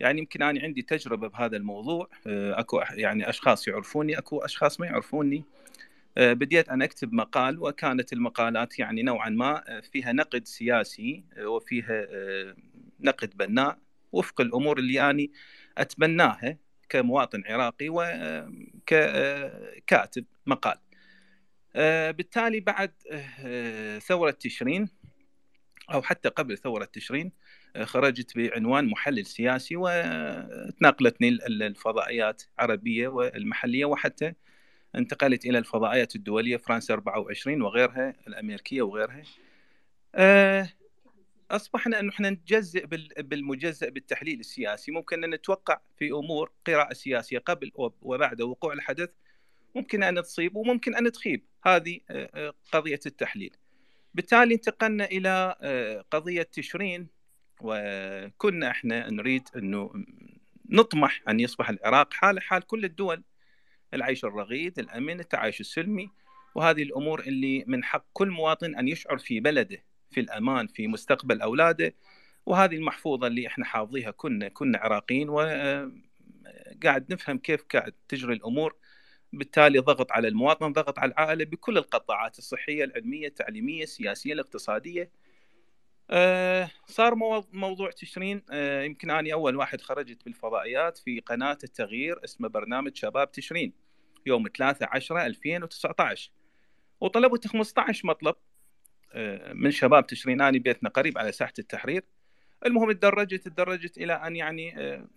يعني يمكن أنا عندي تجربة بهذا الموضوع أكو يعني أشخاص يعرفوني أكو أشخاص ما يعرفوني آه، بديت أن أكتب مقال وكانت المقالات يعني نوعا ما آه، فيها نقد سياسي آه، وفيها نقد بناء وفق الأمور اللي أنا أتبناها كمواطن عراقي وككاتب مقال. بالتالي بعد ثورة تشرين أو حتى قبل ثورة تشرين خرجت بعنوان محلل سياسي وتناقلتني الفضائيات العربية والمحلية وحتى انتقلت إلى الفضائيات الدولية فرنسا 24 وغيرها الأمريكية وغيرها. آه، أصبحنا انه إحنا نجزئ بالمجزء بالتحليل السياسي. ممكن أن نتوقع في أمور قراءة سياسية قبل وبعد وقوع الحدث ممكن أن تصيب وممكن أن تخيب. هذه آه، آه، قضية التحليل. بالتالي انتقلنا إلى قضية تشرين وكنا إحنا نريد إنه نطمح أن يصبح العراق حال حال كل الدول العيش الرغيد الأمن التعايش السلمي وهذه الأمور اللي من حق كل مواطن أن يشعر في بلده في الأمان في مستقبل أولاده وهذه المحفوظة اللي إحنا حافظيها كنا كنا عراقيين وقاعد نفهم كيف قاعد تجري الأمور بالتالي ضغط على المواطن ضغط على العائلة بكل القطاعات الصحية العلمية التعليمية السياسية الاقتصادية. أه صار موضوع تشرين. أه يمكن أنا أول واحد خرجت بالفضائيات في قناة التغيير اسمه برنامج شباب تشرين يوم 3 10 2019 وطلبت 15 مطلب أه من شباب تشرين. أنا بيتنا قريب على ساحة التحرير. المهم تدرجت تدرجت إلى أن يعني آه،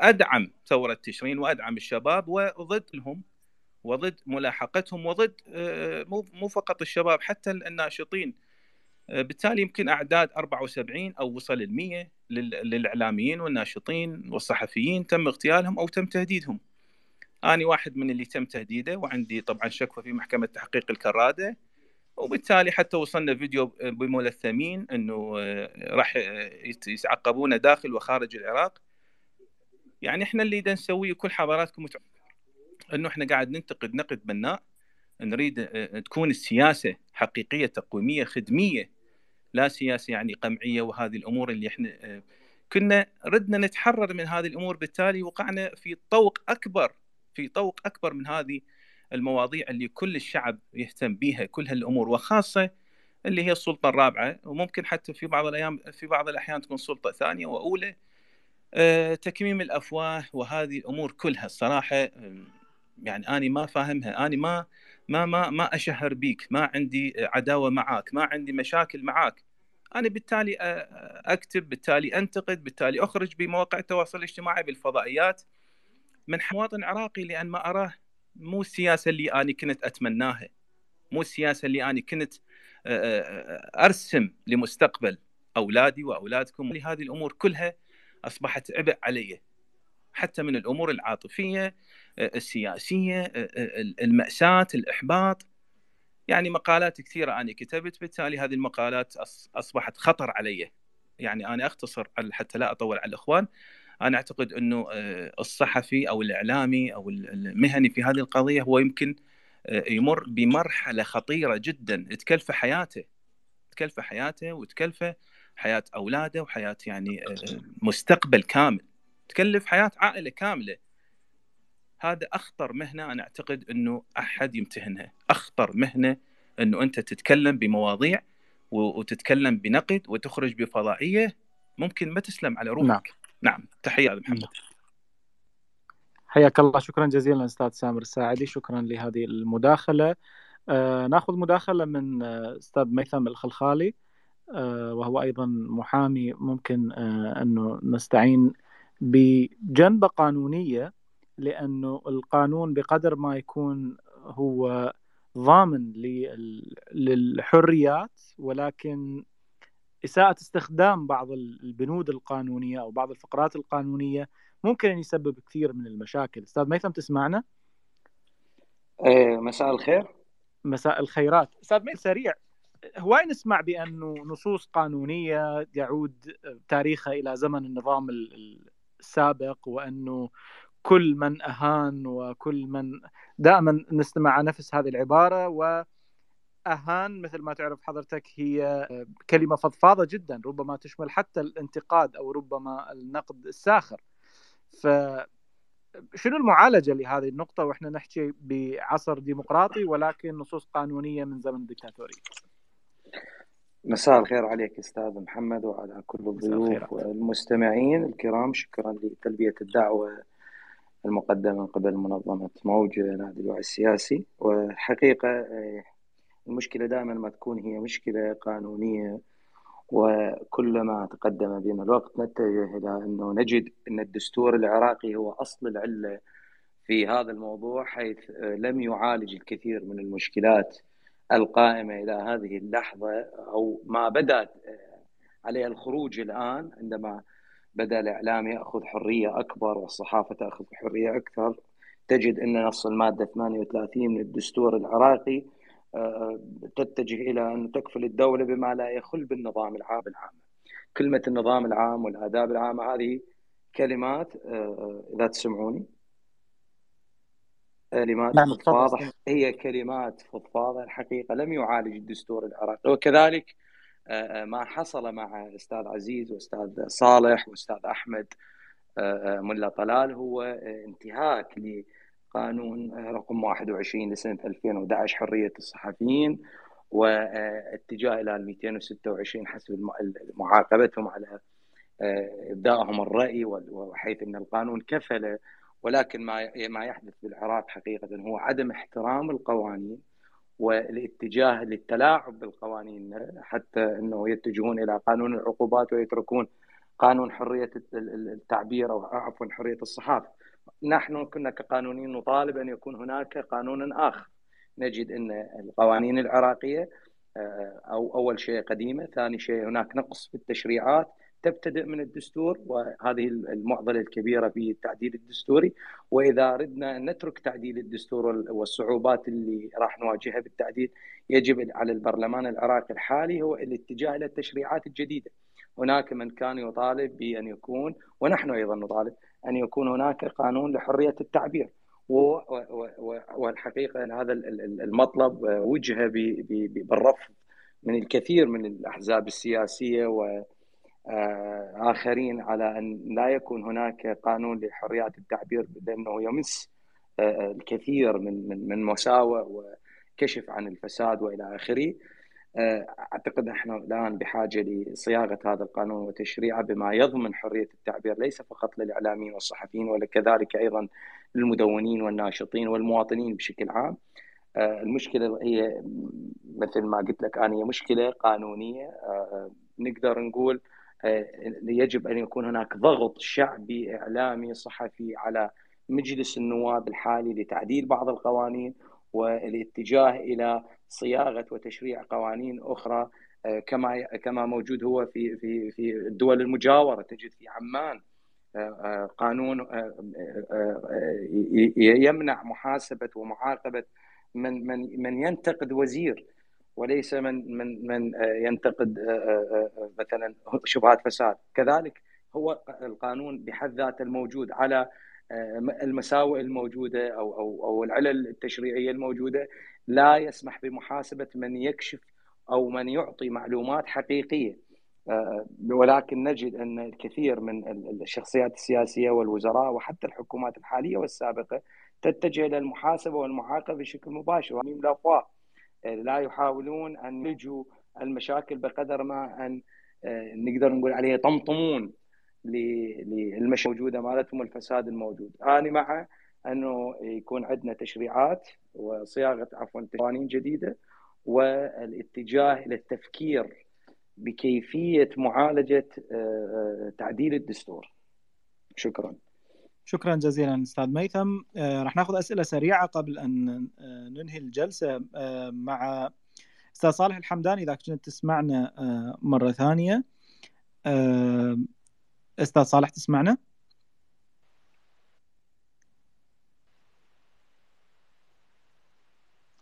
أدعم ثورة تشرين وأدعم الشباب وضد لهم وضد ملاحقتهم وضد آه، مو فقط الشباب حتى الناشطين آه، بالتالي يمكن أعداد 74 أو وصل ال 100 للإعلاميين والناشطين والصحفيين تم اغتيالهم أو تم تهديدهم. أني واحد من اللي تم تهديده وعندي طبعا شكوى في محكمة تحقيق الكرادة وبالتالي حتى وصلنا فيديو بملثمين إنه آه، راح يتعقبونا داخل وخارج العراق يعني إحنا اللي نسويه كل حضراتكم. إنه إحنا قاعد ننتقد نقد بناء نريد آه، تكون السياسة حقيقية تقويمية خدمية لا سياسة يعني قمعية وهذه الأمور اللي إحنا آه، كنا ردنا نتحرر من هذه الأمور بالتالي وقعنا في طوق أكبر في طوق أكبر من هذه المواضيع اللي كل الشعب يهتم بها كل هالأمور وخاصة اللي هي السلطة الرابعة. وممكن حتى في بعض الأيام في بعض الأحيان تكون سلطة ثانية وأولى آه، تكميم الأفواه وهذه الأمور كلها. الصراحة يعني اني ما فاهمها اني ما ما ما ما أشهر بيك ما عندي عداوة معاك ما عندي مشاكل معاك. أنا بالتالي أكتب بالتالي أنتقد بالتالي أخرج بمواقع التواصل الاجتماعي بالفضائيات. من مواطن عراقي لأن ما أراه مو السياسة اللي أنا كنت أتمناها. مو السياسة اللي أنا كنت أرسم لمستقبل أولادي وأولادكم. هذه الأمور كلها أصبحت عبء علي. حتى من الأمور العاطفية السياسية المأساة الإحباط. يعني مقالات كثيرة أنا كتبت بالتالي هذه المقالات أصبحت خطر علي. يعني أنا أختصر حتى لا أطول على الإخوان. أنا أعتقد إنه آه، الصحفي أو الإعلامي أو المهني في هذه القضية هو يمكن آه، يمر بمرحلة خطيرة جدا. تكلفة حياته. تكلفة حياته وتكلفة حياة أولاده وحياة يعني آه، مستقبل كامل. تكلف حياة عائلة كاملة. هذا أخطر مهنة أنا أعتقد إنه أحد يمتهنها. أخطر مهنة إنه أنت تتكلم بمواضيع وتتكلم بنقد وتخرج بفضائية ممكن ما تسلم على روحك. نعم, نعم. تحية محمد نعم. حياك الله. شكرا جزيلا أستاذ سامر الساعدي. شكرا لهذه المداخلة. آه نأخذ مداخلة من آه، أستاذ ميثم الخلخالي آه وهو أيضا محامي. ممكن آه أنه نستعين بجنبة قانونية لأنه القانون بقدر ما يكون هو ضامن للحريات ولكن إساءة استخدام بعض البنود القانونية أو بعض الفقرات القانونية ممكن أن يسبب كثير من المشاكل. أستاذ ميثم تسمعنا؟ إيه، مساء الخير. مساء الخيرات. أستاذ ميثم سريع. هواي نسمع بأنه نصوص قانونية يعود تاريخها إلى زمن النظام السابق وأنه كل من أهان وكل من دائما نستمع نفس هذه العبارة و اهان مثل ما تعرف حضرتك هي كلمة فضفاضة جدا ربما تشمل حتى الانتقاد أو ربما النقد الساخر. ف شنو المعالجة لهذه النقطة؟ وإحنا نحكي بعصر ديمقراطي ولكن نصوص قانونية من زمن الدكتاتورية. مساء الخير عليك أستاذ محمد وعلى كل الضيوف والمستمعين الكرام. شكرا لتلبية الدعوة المقدمة من قبل منظمة موج نادي الوعي السياسي. والحقيقة آه، المشكلة دائما ما تكون هي مشكلة قانونية وكلما تقدم بنا الوقت نتجه إلى أنه نجد أن الدستور العراقي هو أصل العلة في هذا الموضوع حيث آه، لم يعالج الكثير من المشكلات القائمة إلى هذه اللحظة أو ما بدا آه، عليها الخروج الآن عندما بدأ الإعلام يأخذ حرية أكبر والصحافة تأخذ حرية أكثر تجد إن نص المادة 38 من الدستور العراقي آه، تتجه إلى أن تكفل الدولة بما لا يخل بالنظام العام العام. كلمة النظام العام والآداب العامة هذه كلمات آه، إذا تسمعوني. كلمات نعم فضفاضة هي كلمات فضفاضة الحقيقة لم يعالج الدستور العراقي. وكذلك آه، ما حصل مع الأستاذ عزيز وأستاذ صالح وأستاذ أحمد ملا طلال هو انتهاك قانون رقم 21 لسنة 2011 حرية الصحفيين واتجاه إلى 226 حسب معاقبتهم على آه، ابدائهم الرأي وحيث إن القانون كفل ولكن ما ما يحدث بالعراق حقيقة هو عدم احترام القوانين والاتجاه للتلاعب بالقوانين حتى إنه يتجهون إلى قانون العقوبات ويتركون قانون حرية التعبير أو عفوا حرية الصحافة. نحن كنا كقانونيين نطالب أن يكون هناك قانون آخر. نجد إن القوانين العراقية آه، أو أول شيء قديمة، ثاني شيء هناك نقص في التشريعات تبتدئ من الدستور وهذه المعضلة الكبيرة في التعديل الدستوري وإذا ردنا أن نترك تعديل الدستور والصعوبات اللي راح نواجهها بالتعديل يجب على البرلمان العراقي الحالي هو الاتجاه إلى التشريعات الجديدة. هناك من كان يطالب بأن يكون ونحن أيضا نطالب أن يكون هناك قانون لحرية التعبير والحقيقة إن هذا المطلب وجه بالرفض من الكثير من الأحزاب السياسية واخرين على أن لا يكون هناك قانون لحريات التعبير لأنه يمس الكثير من من من مساوئ وكشف عن الفساد وإلى آخره. أعتقد إحنا الآن بحاجة لصياغة هذا القانون وتشريعه بما يضمن حرية التعبير ليس فقط للإعلاميين والصحفيين وكذلك أيضا للمدونين والناشطين والمواطنين بشكل عام. المشكلة هي مثل ما قلت لك أنا هي مشكلة قانونية. نقدر نقول يجب أن يكون هناك ضغط شعبي إعلامي صحفي على مجلس النواب الحالي لتعديل بعض القوانين والاتجاه إلى صياغة وتشريع قوانين أخرى كما كما موجود هو في في في الدول المجاورة. تجد في عمان قانون يمنع محاسبة ومعاقبة من من من ينتقد وزير وليس من من من ينتقد مثلا شبهات فساد. كذلك هو القانون بحد ذاته الموجود على المساوئ الموجودة أو أو أو العلل التشريعية الموجودة لا يسمح بمحاسبة من يكشف أو من يعطي معلومات حقيقية. ولكن نجد أن الكثير من الشخصيات السياسية والوزراء وحتى الحكومات الحالية والسابقة تتجه إلى المحاسبة والمعاقبة بشكل مباشر. لا يحاولون أن يلجوا المشاكل بقدر ما أن نقدر نقول عليه يطمطمون للمشاكل الموجودة مالتهم والفساد الموجود. أنا مع أنه يكون عندنا تشريعات وصياغة عفوا قوانين جديدة والاتجاه إلى التفكير بكيفية معالجة تعديل الدستور. شكرا. شكرا جزيلا أستاذ ميثم. راح ناخذ أسئلة سريعة قبل أن ننهي الجلسة. مع أستاذ صالح الحمداني إذا كنت تسمعنا مرة ثانية. أستاذ صالح تسمعنا؟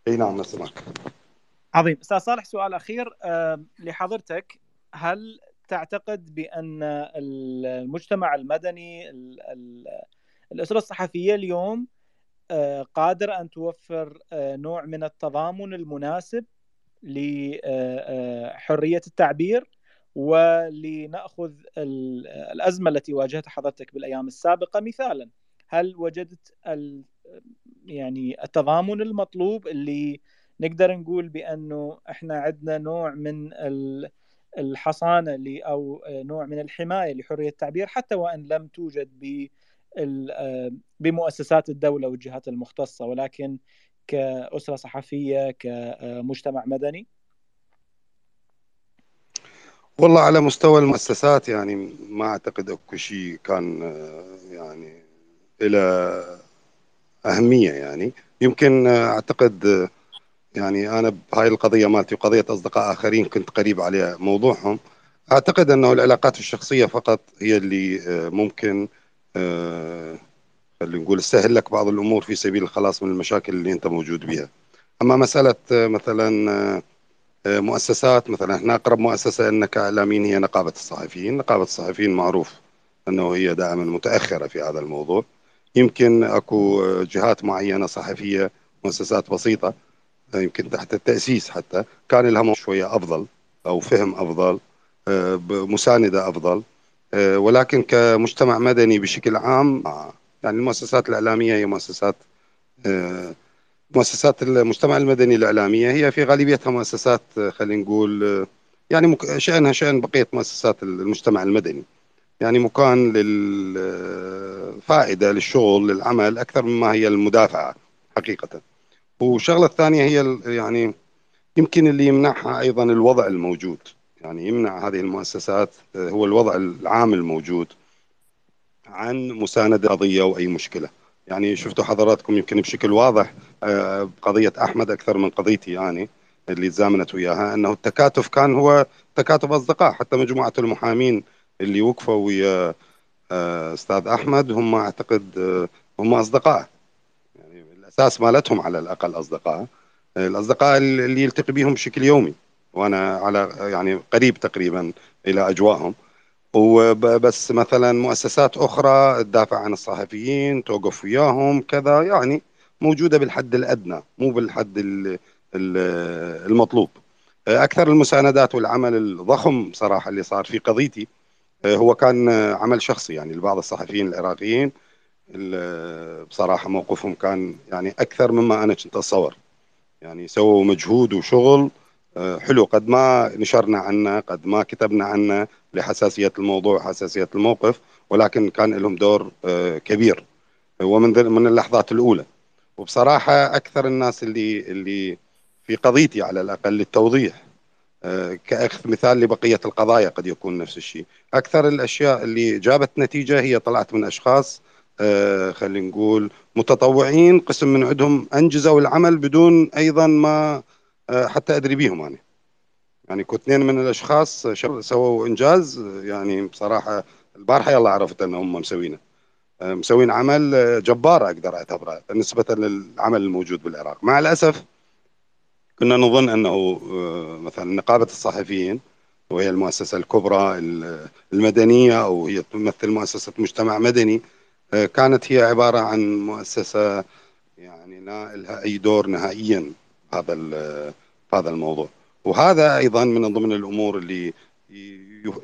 أي نعم نسمعك. عظيم. أستاذ صالح سؤال أخير لحضرتك. هل تعتقد بأن المجتمع المدني الأسرة الصحفية اليوم قادره أن توفر نوع من التضامن المناسب لحريه التعبير ولنأخذ الأزمة التي واجهتها حضرتك بالأيام السابقة. مثالا هل وجدت يعني التضامن المطلوب اللي نقدر نقول بأنه إحنا عندنا نوع من الحصانة أو نوع من الحماية لحرية التعبير حتى وإن لم توجد بمؤسسات الدولة والجهات المختصة ولكن كأسرة صحفية كمجتمع مدني؟ والله على مستوى المؤسسات يعني ما أعتقد أكو شيء كان يعني إلى أهمية يعني. يمكن أعتقد يعني أنا بهاي القضية مالتي وقضية أصدقاء آخرين كنت قريب على موضوعهم. أعتقد أنه العلاقات الشخصية فقط هي اللي ممكن خلينا نقول تسهل لك بعض الأمور في سبيل الخلاص من المشاكل اللي أنت موجود بها. أما مسألة مثلا مؤسسات مثلا إحنا أقرب مؤسسة لنا كاعلاميين هي نقابة الصحفيين، نقابة الصحفيين معروف أنه هي دائما متأخرة في هذا الموضوع. يمكن أكو جهات معينة صحفية مؤسسات بسيطة يمكن تحت التأسيس حتى كان لها شوية أفضل أو فهم أفضل مساندة أفضل. ولكن كمجتمع مدني بشكل عام يعني المؤسسات الإعلامية هي مؤسسات مؤسسات المجتمع المدني الإعلامية هي في غالبيتها مؤسسات خلينا نقول يعني شأنها شأن بقية مؤسسات المجتمع المدني. يعني مكان للفائدة للشغل للعمل أكثر مما هي المدافعة حقيقة. والشغلة الثانية هي يعني يمكن اللي يمنعها أيضا الوضع الموجود. يعني يمنع هذه المؤسسات هو الوضع العام الموجود عن مساندة قضية أو أي مشكلة. يعني شفتوا حضراتكم يمكن بشكل واضح قضية أحمد أكثر من قضيتي يعني اللي تزامنت وياها أنه التكاتف كان هو تكاتف أصدقاء حتى مجموعة المحامين اللي وقفوا ويا أستاذ أحمد هم أعتقد هم أصدقاء. يعني الأساس مالتهم على الأقل أصدقاء الأصدقاء اللي يلتقي بهم بشكل يومي. وأنا على يعني قريب تقريبا إلى أجواءهم. وبس مثلا مؤسسات أخرى تدافع عن الصحفيين توقف وياهم كذا يعني موجودة بالحد الأدنى مو بالحد المطلوب. أكثر المساندات والعمل الضخم صراحة اللي صار في قضيتي هو كان عمل شخصي يعني لبعض الصحفيين العراقيين. بصراحة موقفهم كان يعني أكثر مما أنا كنت أتصور. يعني سووا مجهود وشغل حلو قد ما نشرنا عنه قد ما كتبنا عنه لحساسية الموضوع وحساسيه الموقف ولكن كان لهم دور كبير. ومن من اللحظات الأولى. وبصراحة أكثر الناس اللي اللي في قضيتي على الأقل للتوضيح كأخذ مثال لبقية القضايا قد يكون نفس الشيء. أكثر الأشياء اللي جابت نتيجة هي طلعت من أشخاص خلينا نقول متطوعين قسم من عندهم انجزوا العمل بدون أيضا ما حتى أدري بيهم أنا. يعني كنت اثنين من الأشخاص سووا إنجاز يعني بصراحة البارحة يلا عرفت أنهم مسوينه. مسوين عمل جبار أقدر أعتبره نسبة للعمل الموجود بالعراق. مع الأسف كنا نظن أنه مثلا نقابة الصحفيين وهي المؤسسة الكبرى المدنية أو هي تمثل مؤسسة مجتمع مدني كانت هي عبارة عن مؤسسة يعني لا لها أي دور نهائيا. هذا هذا الموضوع. وهذا أيضا من ضمن الأمور اللي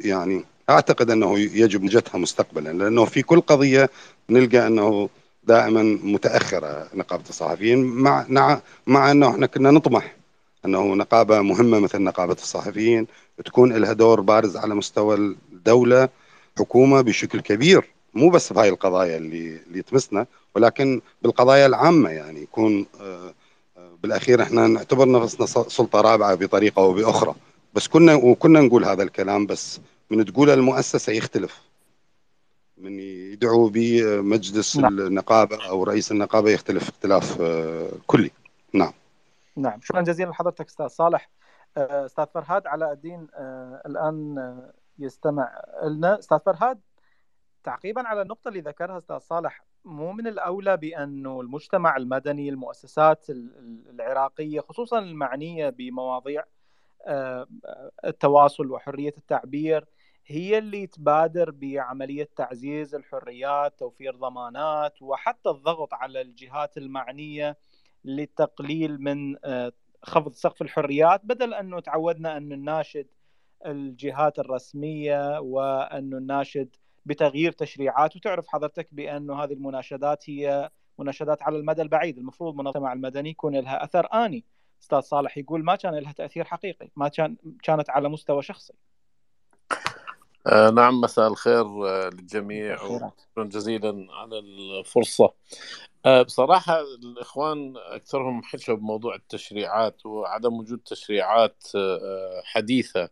يعني أعتقد أنه يجب نجتها مستقبلا لأنه في كل قضية نلقى أنه دائما متأخرة نقابة الصحفيين مع مع أنه إحنا كنا نطمح أنه نقابة مهمة مثل نقابة الصحفيين تكون لها دور بارز على مستوى الدولة حكومة بشكل كبير. مو بس بهاي القضايا اللي اللي تمسنا ولكن بالقضايا العامة يعني يكون بالأخير إحنا نعتبر نفسنا سلطة رابعة بطريقة أو بأخرى. بس كنا وكنا نقول هذا الكلام بس من تقوله المؤسسة يختلف. من يدعو به مجلس نعم. النقابة أو رئيس النقابة يختلف اختلاف كلي. نعم. نعم. شكرا جزيلا لحضرتك أستاذ صالح. أستاذ فرهاد على الدين الآن يستمع لنا أستاذ فرهاد تعقيبا على النقطة اللي ذكرها أستاذ صالح مو من الأولى بأنه المجتمع المدني المؤسسات العراقية خصوصا المعنية بمواضيع التواصل وحرية التعبير هي اللي تبادر بعملية تعزيز الحريات، توفير ضمانات وحتى الضغط على الجهات المعنية للتقليل من خفض سقف الحريات بدل أنه تعودنا ان نناشد الجهات الرسمية وان نناشد بتغيير تشريعات وتعرف حضرتك بانه هذه المناشدات هي مناشدات على المدى البعيد. المفروض المجتمع المدني يكون لها أثر آني. أستاذ صالح يقول ما كان لها تأثير حقيقي ما كان كانت على مستوى شخصي. آه نعم مساء الخير آه للجميع وشكرا جزيلا على الفرصة. آه بصراحة الإخوان أكثرهم حكوا بموضوع التشريعات وعدم وجود تشريعات حديثة.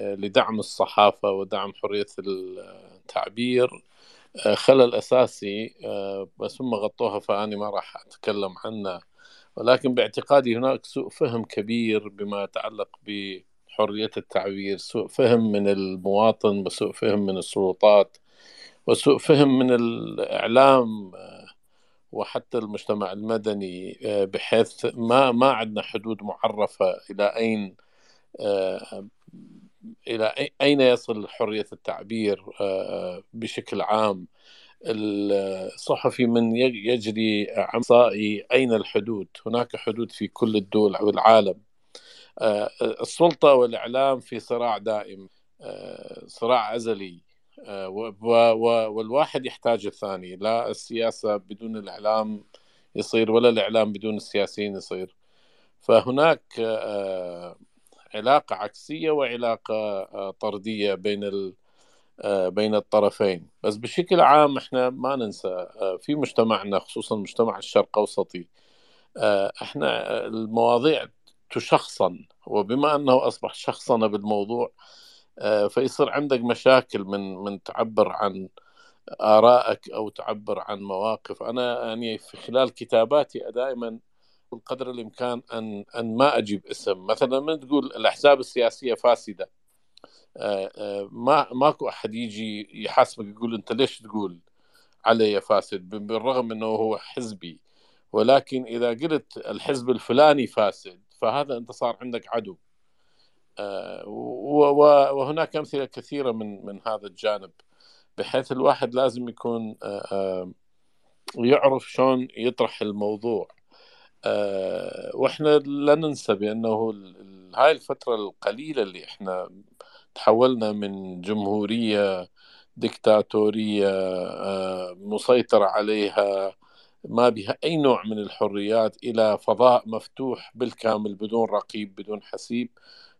لدعم الصحافة ودعم حرية التعبير. خلل أساسي بس هم غطوها فأنا ما راح أتكلم عنه. ولكن باعتقادي هناك سوء فهم كبير بما يتعلق بحرية التعبير سوء فهم من المواطن وسوء فهم من السلطات وسوء فهم من الإعلام وحتى المجتمع المدني بحيث ما ما عندنا حدود معرفة إلى أين إلى أين يصل حرية التعبير بشكل عام؟ الصحفي من يجري عمصائي أين الحدود؟ هناك حدود في كل الدول أو العالم. السلطة والإعلام في صراع دائم صراع أزلي والواحد يحتاج الثاني. لا السياسة بدون الإعلام يصير ولا الإعلام بدون السياسيين يصير. فهناك علاقة عكسية وعلاقة طردية بين بين الطرفين. بس بشكل عام إحنا ما ننسى في مجتمعنا خصوصا المجتمع الشرق أوسطي إحنا المواضيع تشخصن. وبما أنه أصبح شخصنه بالموضوع فيصير عندك مشاكل من من تعبر عن آرائك أو تعبر عن مواقف. أنا يعني في خلال كتاباتي دائما قدر الإمكان أن أن ما أجيب اسم. مثلا من تقول الأحزاب السياسية فاسدة. ما ماكو أحد يجي يحاسبك يقول أنت ليش تقول علي فاسد؟ بالرغم إنه هو حزبي. ولكن إذا قلت الحزب الفلاني فاسد فهذا أنت صار عندك عدو. وهناك أمثلة كثيرة من من هذا الجانب بحيث الواحد لازم يكون يعرف شلون يطرح الموضوع. وإحنا لا ننسى بأنه هاي الفترة القليلة اللي إحنا تحولنا من جمهورية دكتاتورية مسيطره عليها ما بها أي نوع من الحريات إلى فضاء مفتوح بالكامل بدون رقيب بدون حسيب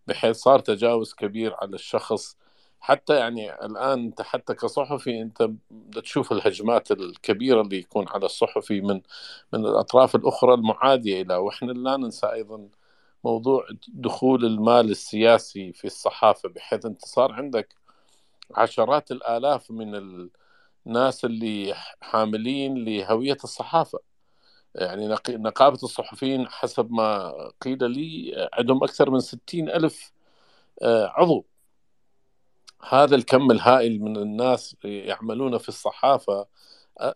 بحيث صار تجاوز كبير على الشخص حتى يعني الآن أنت حتى كصحفي أنت تشوف الهجمات الكبيرة اللي يكون على الصحفي من من الأطراف الأخرى المعادية له وإحنا لا ننسى أيضا موضوع دخول المال السياسي في الصحافة بحيث أنت صار عندك عشرات الآلاف من ال ناس اللي حاملين لهوية الصحافة. يعني نقابة الصحفيين حسب ما قيل لي عندهم أكثر من ستين ألف آه، عضو. هذا الكم الهائل من الناس يعملون في الصحافة.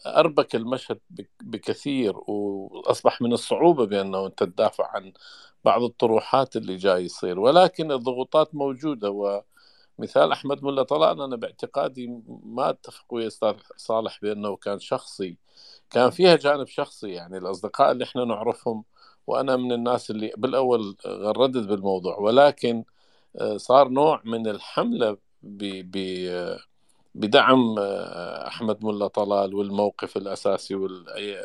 أربك المشهد بكثير وأصبح من الصعوبة بأنه أنت تدافع عن بعض الطروحات اللي جاي يصير. ولكن الضغوطات موجودة و مثال أحمد ملا طلال أنا باعتقادي ما أتفق ويا أستاذ صالح بأنه كان شخصي كان فيها جانب شخصي. يعني الأصدقاء اللي إحنا نعرفهم وأنا من الناس اللي بالأول غردت بالموضوع ولكن صار نوع من الحملة بدعم آه، أحمد ملا طلال والموقف الأساسي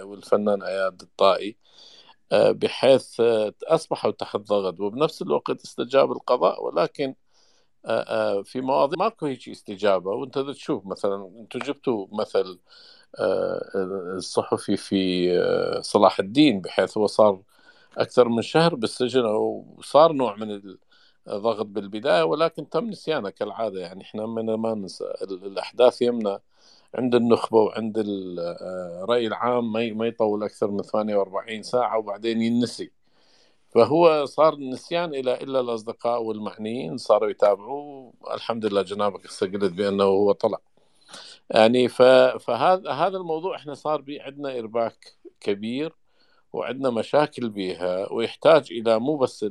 والفنان أياد الطائي آه، بحيث أصبحوا تحت ضغط وبنفس الوقت استجاب القضاء ولكن في مواضيع ماكو هيك استجابة. وأنت تشوف مثلا أنتم جبتوا مثل الصحفي في صلاح الدين بحيث هو صار أكثر من شهر بالسجن وصار نوع من الضغط بالبداية ولكن تم نسيانه كالعادة. يعني إحنا ما ننسى. الأحداث يمنا عند النخبة وعند الراي العام ما يطول أكثر من 48 ساعة وبعدين ينسي. فهو صار نسيان إلى الا الأصدقاء والمعنيين صاروا يتابعوه. الحمد لله جنابك استقلت بأنه هو طلع. يعني فهذا هذا الموضوع إحنا صار بي عندنا إرباك كبير وعندنا مشاكل بها ويحتاج إلى مو بس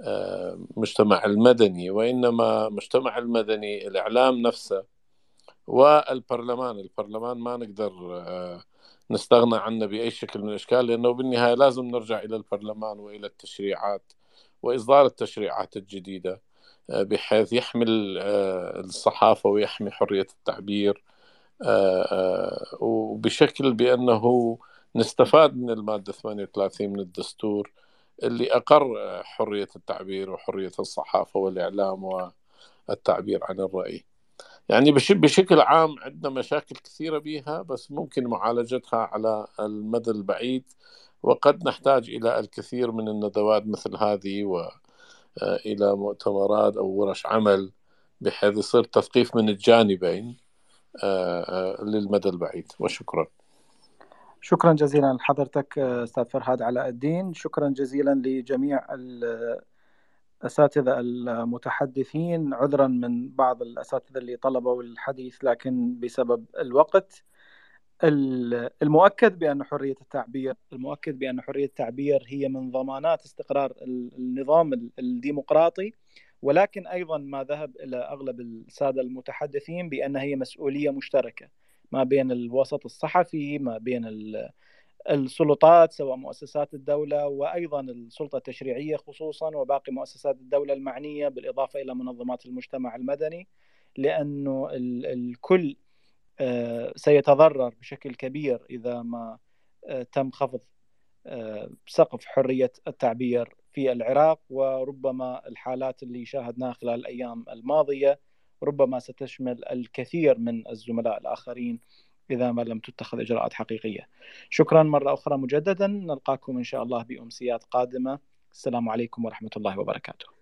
المجتمع المدني وإنما المجتمع المدني الإعلام نفسه والبرلمان. البرلمان ما نقدر آه، نستغنى عنه بأي شكل من الأشكال لأنه بالنهاية لازم نرجع إلى البرلمان وإلى التشريعات وإصدار التشريعات الجديدة آه، بحيث يحمي آه، الصحافة ويحمي حرية التعبير وبشكل بأنه نستفاد من المادة 38 من الدستور اللي أقر حرية التعبير وحرية الصحافة والإعلام والتعبير عن الرأي. يعني بشكل عام عندنا مشاكل كثيرة بها بس ممكن معالجتها على المدى البعيد وقد نحتاج إلى الكثير من الندوات مثل هذه وإلى آه، مؤتمرات أو ورش عمل بحيث يصير تثقيف من الجانبين آه، آه، للمدى البعيد وشكرا شكرا جزيلا لحضرتك أستاذ فرهاد علاء الدين. شكرا جزيلا لجميع الأساتذة المتحدثين عذرا من بعض الأساتذة اللي طلبوا الحديث لكن بسبب الوقت. المؤكد بأن حرية التعبير المؤكد بأن حرية التعبير هي من ضمانات استقرار النظام الديمقراطي. ولكن أيضا ما ذهب إلى أغلب السادة المتحدثين بأن هي مسؤولية مشتركة. ما بين الوسط الصحفي ما بين السلطات سواء مؤسسات الدولة وأيضا السلطة التشريعية خصوصا وباقي مؤسسات الدولة المعنية بالإضافة إلى منظمات المجتمع المدني لأنه الكل آه، سيتضرر بشكل كبير إذا ما آه، تم خفض آه، سقف حرية التعبير في العراق وربما الحالات اللي شاهدناها خلال الأيام الماضية ربما ستشمل الكثير من الزملاء الآخرين إذا ما لم تتخذ إجراءات حقيقية. شكرا مرة أخرى مجددا. نلقاكم إن شاء الله بأمسيات قادمة. السلام عليكم ورحمة الله وبركاته.